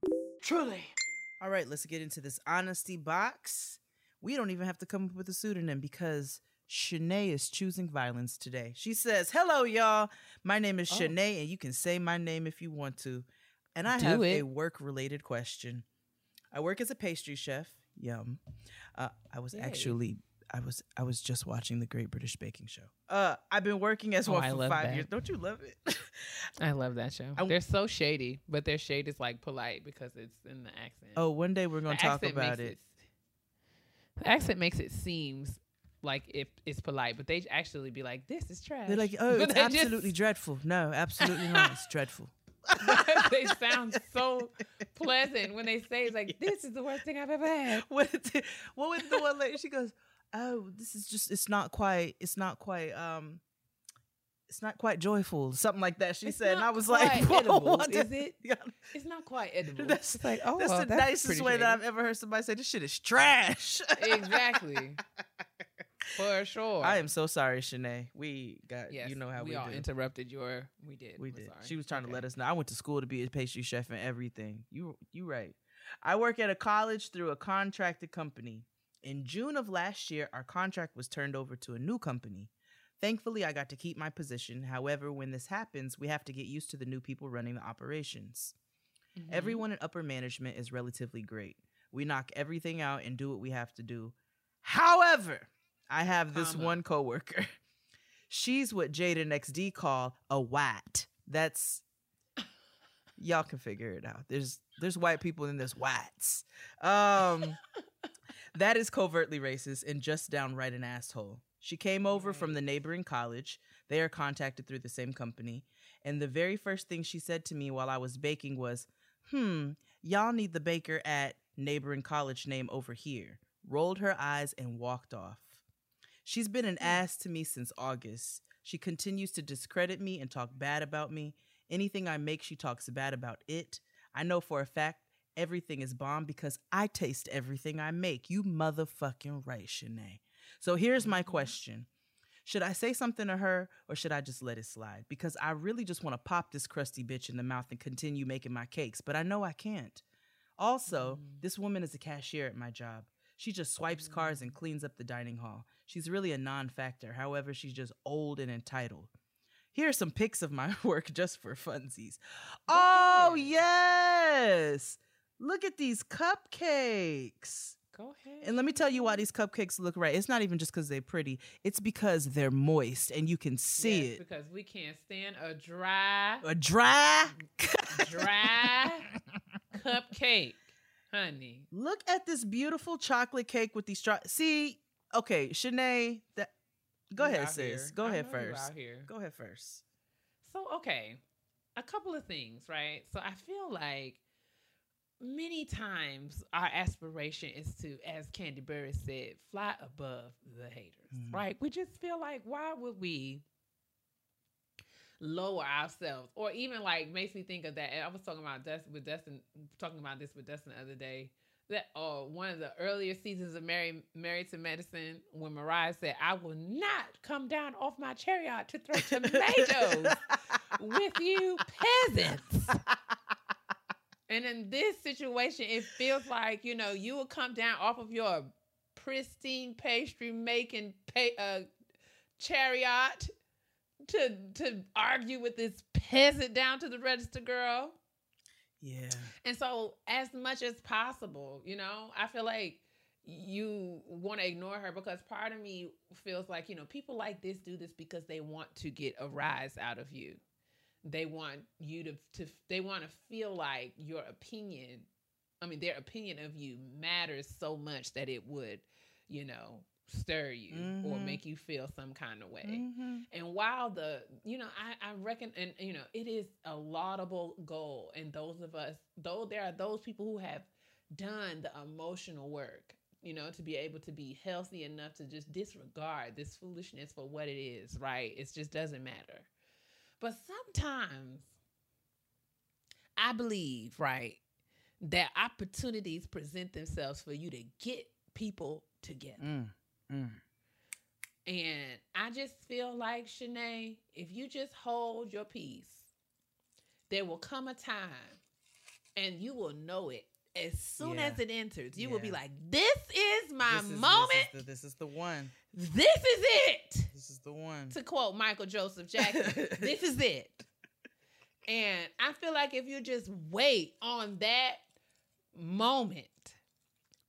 Truly. All right, let's get into this honesty box. We don't even have to come up with a pseudonym because Shanae is choosing violence today. She says, Hello, y'all. My name is Oh. Shanae, and you can say my name if you want to. And I Do have a work related question. I work as a pastry chef. Yum. Uh, I was Yay. actually. I was I was just watching the Great British Baking Show. Uh, I've been working as Oh, one I for five that. years. Don't you love it? I love that show. They're so shady, but their shade is like polite because it's in the accent. oh, one day we're gonna talk about makes it. The accent makes it seems like if it's polite, but they actually be like, "This is trash." They're like, oh, But it's they just- absolutely dreadful. No, absolutely not. It's dreadful. they sound so pleasant when they say it's like, "This is the worst thing I've ever had." what it- what was the one lady? She goes, "Oh, this is just it's not quite it's not quite um it's not quite joyful." Something like that. She It's said, and I was like, edible, what is it? Yeah, It's not quite edible. That's- it's like, oh, that's well, the that's nicest way that I've ever heard somebody say this shit is trash. exactly for sure. I am so sorry, Shanae. We got Yes, you know how we, we, all do. interrupted your. We did. We We're did. sorry. She was trying to let us know. I went to school to be a pastry chef and everything. You you right. I work at a college through a contracted company. In June of last year, our contract was turned over to a new company. Thankfully, I got to keep my position. However, when this happens, we have to get used to the new people running the operations. Mhm. Everyone in upper management is relatively great. We knock everything out and do what we have to do. However, I have this Comma. one coworker. She's what Jada and XD call a white. That's y'all can figure it out. There's there's white people and there's whites. Um that is covertly racist and just downright an asshole. She came over from the neighboring college. They are contacted through the same company. And the very first thing she said to me while I was baking was, Hmm, y'all need the baker at neighboring college name over here. Rolled her eyes and walked off. She's been an ass to me since August. She continues to discredit me and talk bad about me. Anything I make, she talks bad about it. I know for a fact everything is bomb because I taste everything I make. You motherfucking right, Shanae. So here's my mm-hmm. question. Should I say something to her or should I just let it slide? Because I really just want to pop this crusty bitch in the mouth and continue making my cakes, but I know I can't. Also, mm-hmm. this woman is a cashier at my job. She just swipes cars and mm-hmm. cleans up the dining hall. She's really a non factor. However, she's just old and entitled. Here are some pics of my work just for funsies. Oh, yes. Look at these cupcakes. Go ahead. And let me tell you why these cupcakes look right. It's not even just because they're pretty. It's because they're moist and you can see Yes, it. because we can't stand a dry, A dry. dry cupcake, honey. Look at this beautiful chocolate cake with these straw. See, okay, Shanae, that go You ahead, sis. here. Go I ahead first. Go ahead first. So, okay, a couple of things, right? So, I feel like many times our aspiration is to, as Kandi Burruss said, fly above the haters, Mhm. right? We just feel like, why would we lower ourselves? Or even like makes me think of that. and I was talking about Dustin with Dustin, talking about this with Dustin the other day. That uh, one of the earlier seasons of Mary Married to Medicine, when Mariah said, "I will not come down off my chariot to throw tomatoes with you peasants." and in this situation, it feels like you know you will come down off of your pristine pastry making uh, chariot to to argue with this peasant down to the register girl. Yeah. And so, as much as possible, you know, I feel like you want to ignore her because part of me feels like, you know, people like this do this because they want to get a rise out of you. They want you to, to they want to feel like your opinion, I mean, their opinion of you matters so much that it would, you know, stir you or Mhm. make you feel some kind of way. Mhm. And while the, you know, I, I reckon, and, you know, it is a laudable goal. And those of us, though there are those people who have done the emotional work, you know, to be able to be healthy enough to just disregard this foolishness for what it is, right? It just doesn't matter. But sometimes I believe, right, that opportunities present themselves for you to get people together. Mm. Mm. And I just feel like, Shanae, if you just hold your peace, there will come a time and you will know it as soon Yeah. as it enters. You will be like, this is my This is- moment. This is, the, this is the one. This is it. This is the one. To quote Michael Joseph Jackson, this is it. And I feel like if you just wait on that moment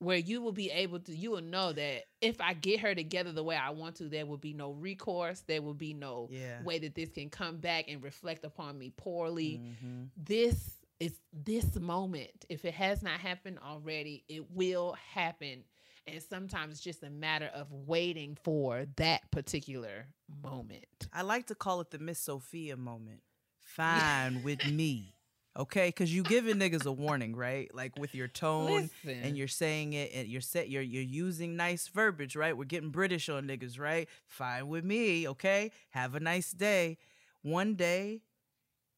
where you will be able to, you will know that if I get her together the way I want to, there will be no recourse. There will be no Yeah. way that this can come back and reflect upon me poorly. Mhm. This is this moment. If it has not happened already, it will happen. And sometimes it's just a matter of waiting for that particular moment. I like to call it the Miss Sophia moment. Fine with me. Okay, because you giving niggas a warning, right? Like with your tone Listen. and you're saying it and you're set you're you're using nice verbiage, right? We're getting British on niggas, right? Fine with me, okay? Have a nice day. One day,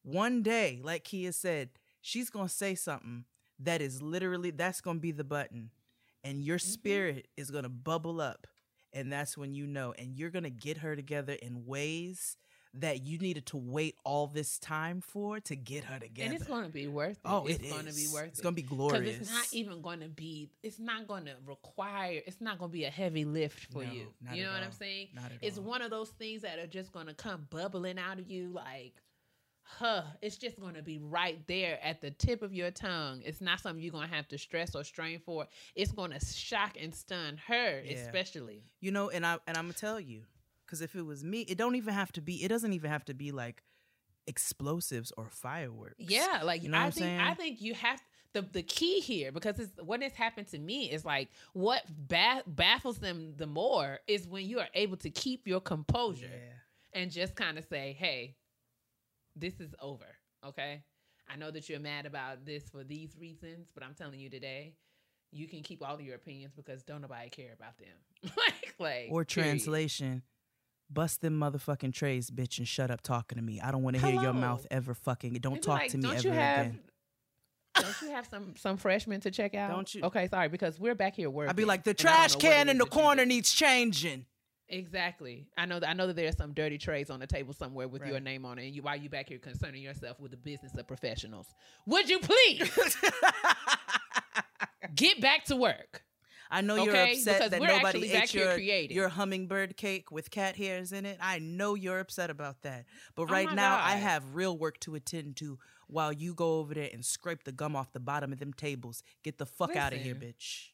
one day, like Keia said, she's gonna say something that is literally that's gonna be the button. And your mm-hmm. spirit is gonna bubble up. And that's when you know. And you're gonna get her together in ways that you needed to wait all this time for to get her together. and it's going to be worth it. Oh, it's it going to be worth It's it. gonna be glorious. Because it's not even going to be, it's not going to require, it's not going to be a heavy lift for No, you. You know what I'm saying? Not at It's all. one of those things that are just going to come bubbling out of you like, huh, it's just going to be right there at the tip of your tongue. It's not something you're going to have to stress or strain for. It's going to shock and stun her, Yeah. especially. You know, and I and I'm gonna tell you, because if it was me, it don't even have to be. It doesn't even have to be like explosives or fireworks. Yeah, like You know I what I'm think saying? I think you have the the key here because it's what has happened to me is like what ba- baffles them the more is when you are able to keep your composure Yeah. and just kind of say, "Hey, this is over." Okay? I know that you're mad about this for these reasons, but I'm telling you today, you can keep all of your opinions because don't nobody care about them. like like Or period. translation. Bust them motherfucking trays, bitch, and shut up talking to me. I don't want to hear your mouth ever fucking. Don't talk like, to me don't ever you have, again. Don't you have some some freshmen to check out? Don't you- Okay, sorry, because we're back here working. I'd be like, the and I don't trash can in the corner needs changing. Exactly. I know that I know that there's some dirty trays on the table somewhere with your name on it, and you why you back here concerning yourself with the business of professionals. Would you please get back to work? I know you're upset because that nobody ate here your, your hummingbird cake with cat hairs in it. I know you're upset about that. But Oh right my now, I have real work to attend to while you go over there and scrape the gum off the bottom of them tables. Get the fuck out of here, bitch.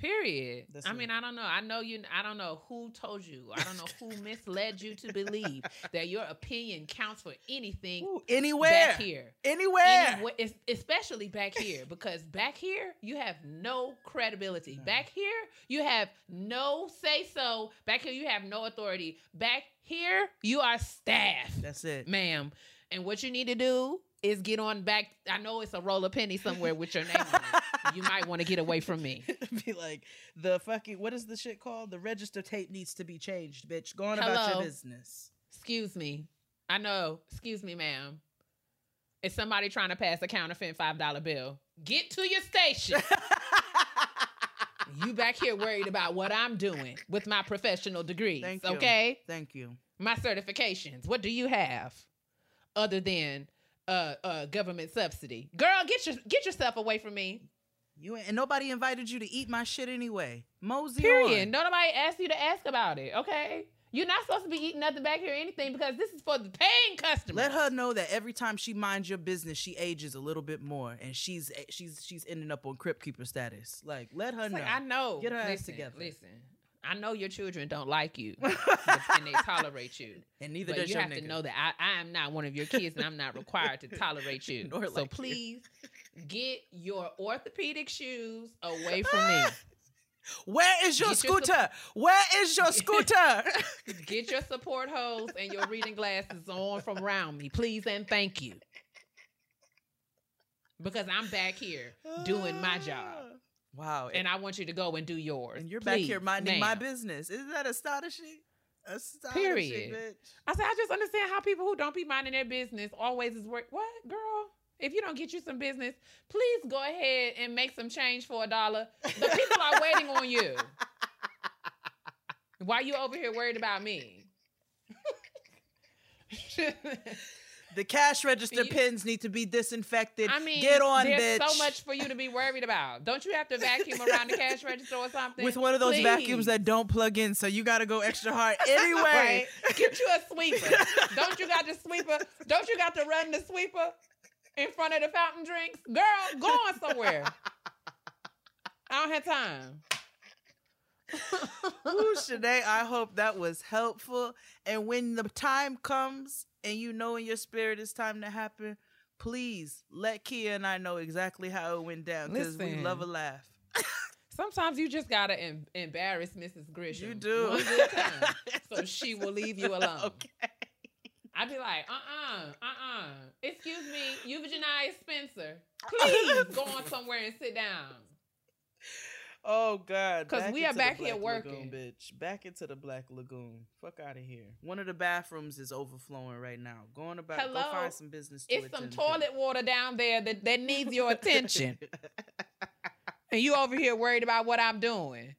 Period. That's I it. mean, I don't know. I know you. I don't know who told you. I don't know who misled you to believe that your opinion counts for anything Ooh, anywhere. back here. Anywhere. Anyway, es- especially back here, because back here you have no credibility. No. Back here you have no say so. Back here you have no authority. Back here you are staff, That's it. ma'am. And what you need to do is get on back. I know it's a roll of penny somewhere with your name on it. You might want to get away from me. be like the fucking what is the shit called? The register tape needs to be changed, bitch. Go on about your business. Excuse me. I know. Excuse me, ma'am. Is somebody trying to pass a counterfeit five dollar bill? Get to your station. you back here worried about what I'm doing with my professional degrees. Thank you. Okay. Thank you. My certifications. What do you have other than uh uh government subsidy? Girl, get your get yourself away from me. You ain't, and nobody invited you to eat my shit anyway. Mosey Period. on. Nobody asked you to ask about it. Okay. You're not supposed to be eating nothing back here or anything because this is for the paying customers. Let her know that every time she minds your business, she ages a little bit more, and she's eh, she's she's ending up on crypt keeper status. Like, let her It's know. like, I know. Get her ass listen, together. Listen, I know your children don't like you and they tolerate you. and neither But does you your have to know that I, I am not one of your kids and I'm not required to tolerate you. Nor so like you. Please get your orthopedic shoes away from me. Ah! Where is your Get your scooter? Where is your scooter? Get your support hose and your reading glasses on from around me, please and thank you. Because I'm back here doing my ah! job. Wow. And I want you to go and do yours. and you're back here Please, minding my business. Isn't that astonishing? Astonishing, Period. bitch. I said, I just understand how people who don't be minding their business always is work. What, girl? If you don't get you some business, please go ahead and make some change for a dollar. The people are waiting on you. Why you over here worried about me? The cash register You- pins need to be disinfected. I mean, get on, there's bitch. so much for you to be worried about. Don't you have to vacuum around the cash register or something? with one of those Please. vacuums that don't plug in, so you got to go extra hard anyway. Right? Get you a sweeper. don't you got the sweeper? Don't you got to run the sweeper in front of the fountain drinks? Girl, going somewhere. I don't have time. Ooh, Shanae, I hope that was helpful. And when the time comes and you know in your spirit it's time to happen, please let Keia and I know exactly how it went down because we love a laugh. Sometimes you just gotta em- embarrass Mrs. Grisham. You do. One good time, so she will leave you alone. Okay. I'd be like, uh uh-uh, uh, uh Excuse me, Eugenized Spencer. Please go on somewhere and sit down. Oh God! 'Cause Back we are back here Black Lagoon, working. bitch. Back into the Black Lagoon. Fuck out of here. One of the bathrooms is overflowing right now. Go on about. Go Hello? find some business. To It's some attend to. toilet water down there that, that needs your attention. and you over here worried about what I'm doing.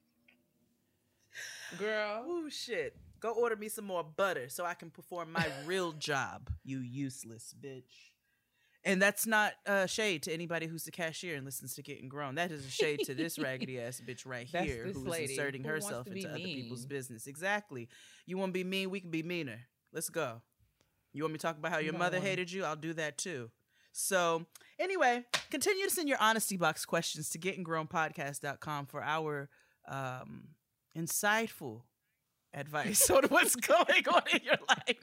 Girl. Oh shit! Go order me some more butter so I can perform my real job. You useless bitch. And that's not uh, shade to anybody who's the cashier and listens to Getting Grown. That is a shade to this raggedy ass bitch right That's here this who's lady inserting who wants herself to be into other people's business. Exactly. You want to be mean? We can be meaner. Let's go. You want me to talk about how your don't mother wanna- hated you? I'll do that too. So, anyway, continue to send your honesty box questions to gettinggrownpodcast.com for our um, insightful advice on what's going on in your life.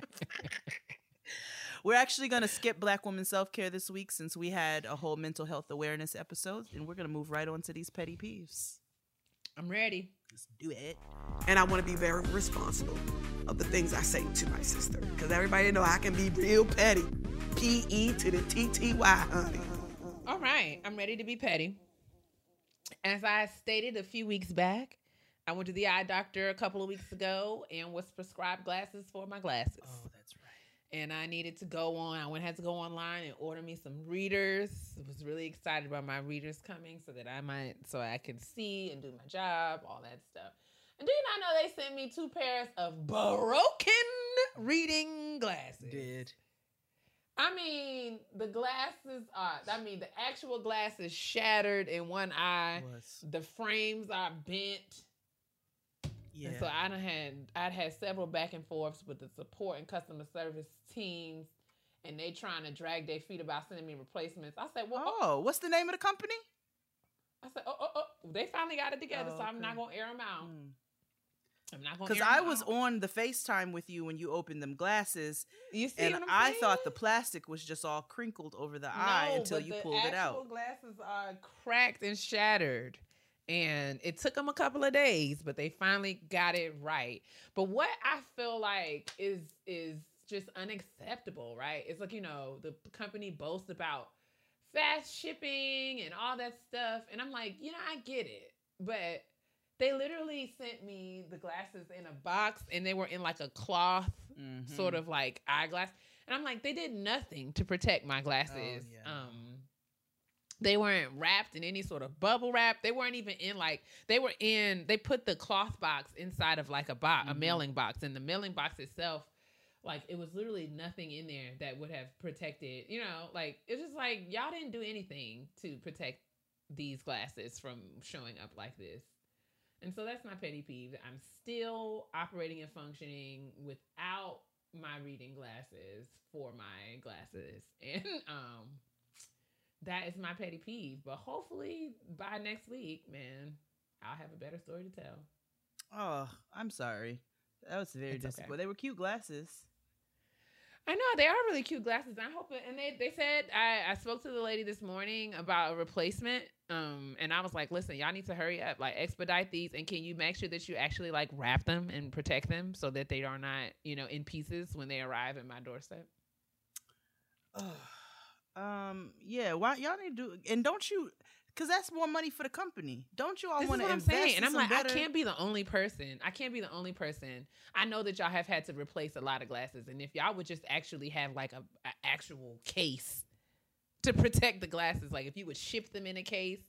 We're actually going to skip Black Woman Self Care this week since we had a whole mental health awareness episode, and we're going to move right on to these petty peeves. I'm ready. Let's do it. and I want to be very responsible of the things I say to my sister. Because everybody know I can be real petty. P E to the T T Y, honey. All right. I'm ready to be petty. As I stated a few weeks back, I went to the eye doctor a couple of weeks ago and was prescribed glasses for my glasses. Oh, that's right. and I needed to go on. I went had to go online and order me some readers. Was really excited about my readers coming so that I might so I could see and do my job, all that stuff. And do you not know they sent me two pairs of broken reading glasses? Did. I mean, the glasses are. I mean, the actual glasses shattered in one eye. Was. The frames are bent. Yeah. And so I had I'd had several back and forths with the support and customer service teams, and they trying to drag their feet about sending me replacements. I said, well, oh, what's the name of the company? I said, oh, oh, oh, they finally got it together, Oh, so I'm not gonna air them out. Mm. I'm not gonna. Because I was out. on the FaceTime with you when you opened them glasses, You see and I thought the plastic was just all crinkled over the eye until you pulled it out. The out. Glasses are cracked and shattered, and it took them a couple of days, but they finally got it right. But what I feel like is is just unacceptable, right? It's like you know the company boasts about fast shipping and all that stuff, and I'm like, you know, I get it, but they literally sent me the glasses in a box, and they were in like a cloth Mhm. sort of like eyeglass. And I'm like, they did nothing to protect my glasses. Oh, yeah. Um they weren't wrapped in any sort of bubble wrap. They weren't even in like they were in they put the cloth box inside of like a box, a Mhm. mailing box. And the mailing box itself, like it was literally nothing in there that would have protected, you know, like it's just like y'all didn't do anything to protect these glasses from showing up like this. And so that's my petty peeve. I'm still operating and functioning without my reading glasses for my glasses. And um that is my petty peeve. But hopefully by next week, man, I'll have a better story to tell. Oh, I'm sorry. That was very It's okay. They were cute glasses. I know they are really cute glasses. I hope it, and they they said I, I spoke to the lady this morning about a replacement. Um, and I was like, listen, y'all need to hurry up, like expedite these, and can you make sure that you actually like wrap them and protect them so that they are not, you know, in pieces when they arrive at my doorstep. Ugh. Um, yeah. Why y'all need to do? And don't you? Because that's more money for the company. Don't you all want to invest saying, in and I'm like, better? I can't be the only person. I can't be the only person. I know that y'all have had to replace a lot of glasses, and if y'all would just actually have like a, a actual case to protect the glasses, like if you would ship them in a case.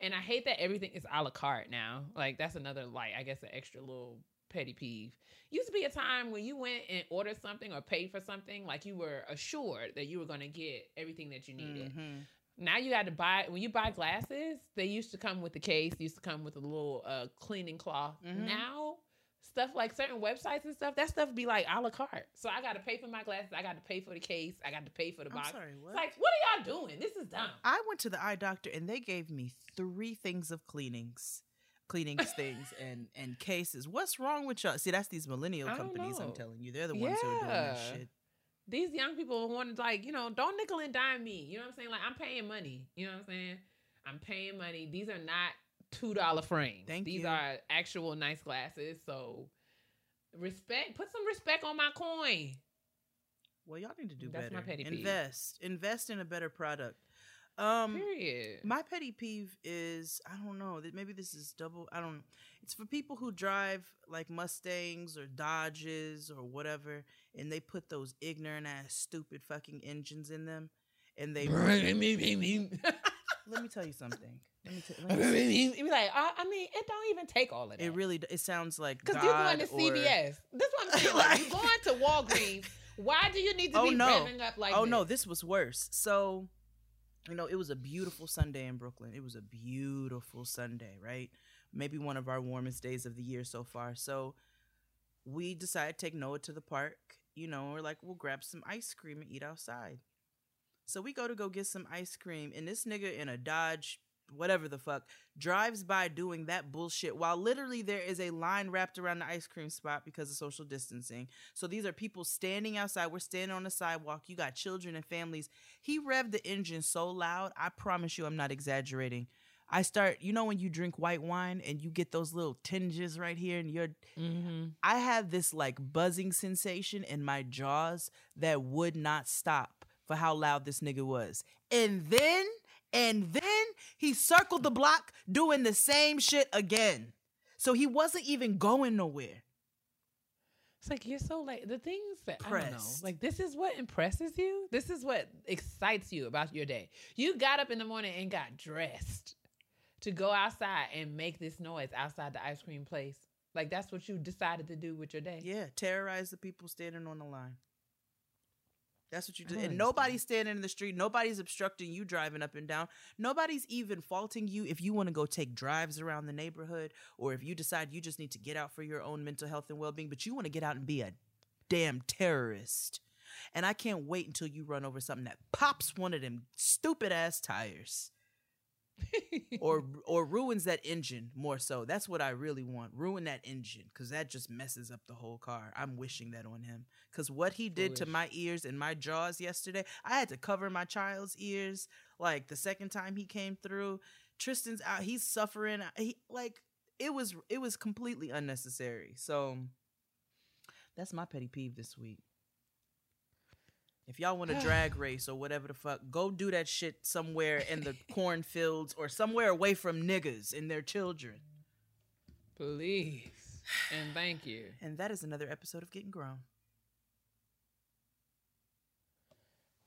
And I hate that everything is a la carte now. Like that's another like I guess an extra little petty peeve. Used to be a time when you went and ordered something or paid for something, like you were assured that you were going to get everything that you needed. Mhm. Now you got to buy when you buy glasses. They used to come with the case. Used to come with a little uh, cleaning cloth. Mhm. Now stuff like certain websites and stuff, that stuff be like a la carte. So I got to pay for my glasses. I got to pay for the case. I got to pay for the I'm box. sorry. What? It's like, what are y'all doing? This is dumb. I went to the eye doctor and they gave me three things of cleanings, cleanings things and and cases. What's wrong with y'all? See, that's these millennial companies. I'm telling you, they're the ones who are doing that Yeah. shit. These young people want to like, you know, don't nickel and dime me. You know what I'm saying? Like I'm paying money. You know what I'm saying? I'm paying money. These are not two dollar frames. Thank These you. are actual nice glasses. So respect. Put some respect on my coin. Well, y'all need to do That's better. my petty peeve. Invest, invest in a better product. Um, Period. my petty peeve is I don't know that maybe this is double. I don't. Know. It's for people who drive like Mustangs or Dodges or whatever, and they put those ignorant ass, stupid fucking engines in them, and they. let me tell you something. Let me tell. Let me like, I, I mean, it don't even take all of that. it really. It sounds like because you're going to or- CVS. This is what I'm saying. Like, you're going to Walgreens. Why do you need to Oh, be no. revving up like oh this? no, this was worse. So, you know, it was a beautiful Sunday in Brooklyn. It was a beautiful Sunday, right? Maybe one of our warmest days of the year so far. So, we decided to take Noah to the park. You know, we're like, we'll grab some ice cream and eat outside. So we go to go get some ice cream, and this nigga in a Dodge, whatever the fuck, drives by doing that bullshit while literally there is a line wrapped around the ice cream spot because of social distancing. So these are people standing outside. We're standing on the sidewalk. You got children and families. He revved the engine so loud. I promise you, I'm not exaggerating. I start, you know, when you drink white wine and you get those little tinges right here, and you're, Mm-hmm. I have this like buzzing sensation in my jaws that would not stop for how loud this nigga was. And then, and then he circled the block doing the same shit again. So he wasn't even going nowhere. It's like you're so like the things that I don't know. Like this is what impresses you. This is what excites you about your day. You got up in the morning and got dressed to go outside and make this noise outside the ice cream place. Like that's what you decided to do with your day. Yeah, terrorize the people standing on the line. That's what you do. And nobody's standing in the street. Nobody's obstructing you driving up and down. Nobody's even faulting you if you want to go take drives around the neighborhood or if you decide you just need to get out for your own mental health and well being, but you want to get out and be a damn terrorist. And I can't wait until you run over something that pops one of them stupid ass tires. Or or ruins that engine more so. That's what I really want. Ruin that engine because that just messes up the whole car. I'm wishing that on him because what he oh, did to my ears and my jaws yesterday, I had to cover my child's ears. Like the second time he came through, Tristan's out. He's suffering. Uh, he like it was it was completely unnecessary. So that's my petty peeve this week. If y'all want a drag race or whatever the fuck, go do that shit somewhere in the cornfields or somewhere away from niggas and their children. Please and thank you. And that is another episode of Getting Grown.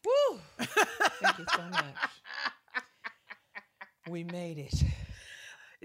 Woo! Thank you so much. We made it.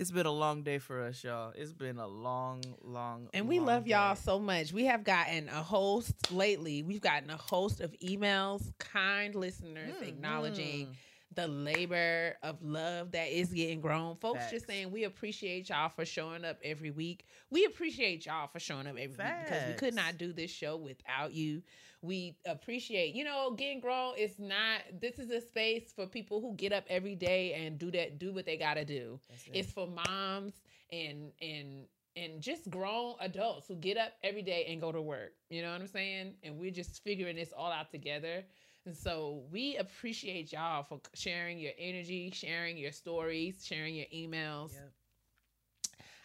It's been a long day for us, y'all. It's been a long, long, And we long love y'all so much. We have gotten a host lately. We've gotten a host of emails, kind listeners Mm, acknowledging mm. the labor of love that is getting grown. Folks just saying we appreciate y'all for showing up every week. We appreciate y'all for showing up every week because we could not do this show without you. We appreciate, you know, getting grown is not this is a space for people who get up every day and do that do what they got to do. It. It's for moms and and and just grown adults who get up every day and go to work. You know what I'm saying? And we're just figuring this all out together. And so we appreciate y'all for sharing your energy, sharing your stories, sharing your emails. Yep.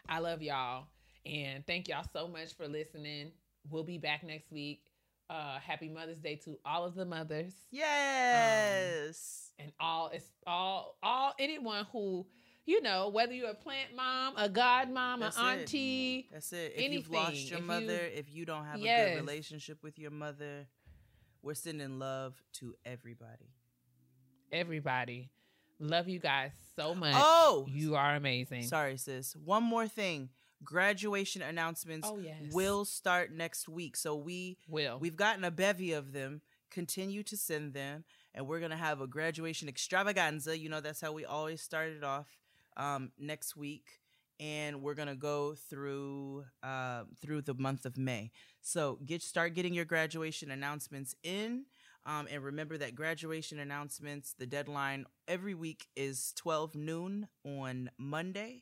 I love y'all. And thank y'all so much for listening. We'll be back next week. Uh happy Mother's Day to all of the mothers Yes. and all it's all all anyone who you know whether you're a plant mom a god mom That's an it. auntie That's it. If you've lost your if you- mother, if you don't have a Yes. good relationship with your mother, we're sending love to everybody. everybody love you guys so much Oh! you are amazing Sorry, sis. One more thing. Graduation announcements oh yes will start next week. So we will we've gotten a bevy of them. Continue to send them, and we're gonna have a graduation extravaganza. You know that's how we always started off. Um, next week, and we're gonna go through uh, through the month of May. So get start getting your graduation announcements in. Um, and remember that graduation announcements, the deadline every week is 12 noon on Monday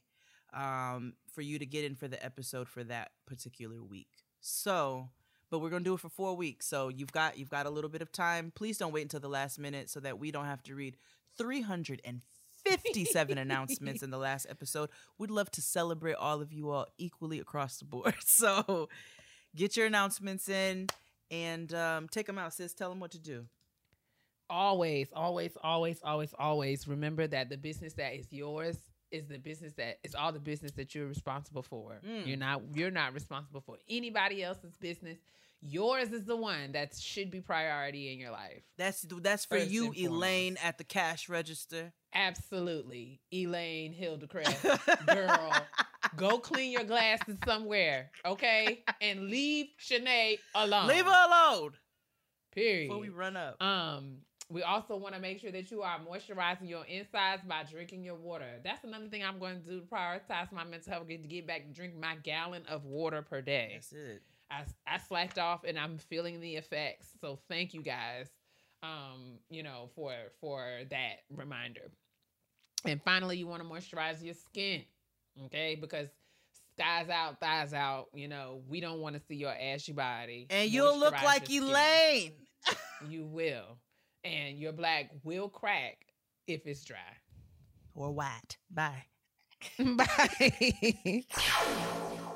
um, for you to get in for the episode for that particular week. So, but we're gonna do it for four weeks. So you've got you've got a little bit of time. Please don't wait until the last minute so that we don't have to read 357 announcements in the last episode. We'd love to celebrate all of you all equally across the board. So get your announcements in and um, take them out, sis. Tell them what to do. always always always always always remember that the business that is yours is the business that is all the business that you're responsible for. Mm. you're not you're not responsible for anybody else's business. Yours is the one that should be priority in your life. That's that's for you. Elaine, at the cash register. absolutely. Elaine hildecrest girl go clean your glasses somewhere okay? And leave Shanae alone. Leave her alone. Period. Before we run up. Um, we also want to make sure that you are moisturizing your insides by drinking your water. That's another thing I'm going to do to prioritize my mental health, get to get back to drink my gallon of water per day. That's it. I, I slacked off and I'm feeling the effects. So thank you guys, um, you know, for for that reminder. And finally, you want to moisturize your skin, okay? Because skies out, thighs out. You know, we don't want to see your ashy body. And you'll look like. Elaine. You will. And your black will crack if it's dry. Or white. Bye. Bye.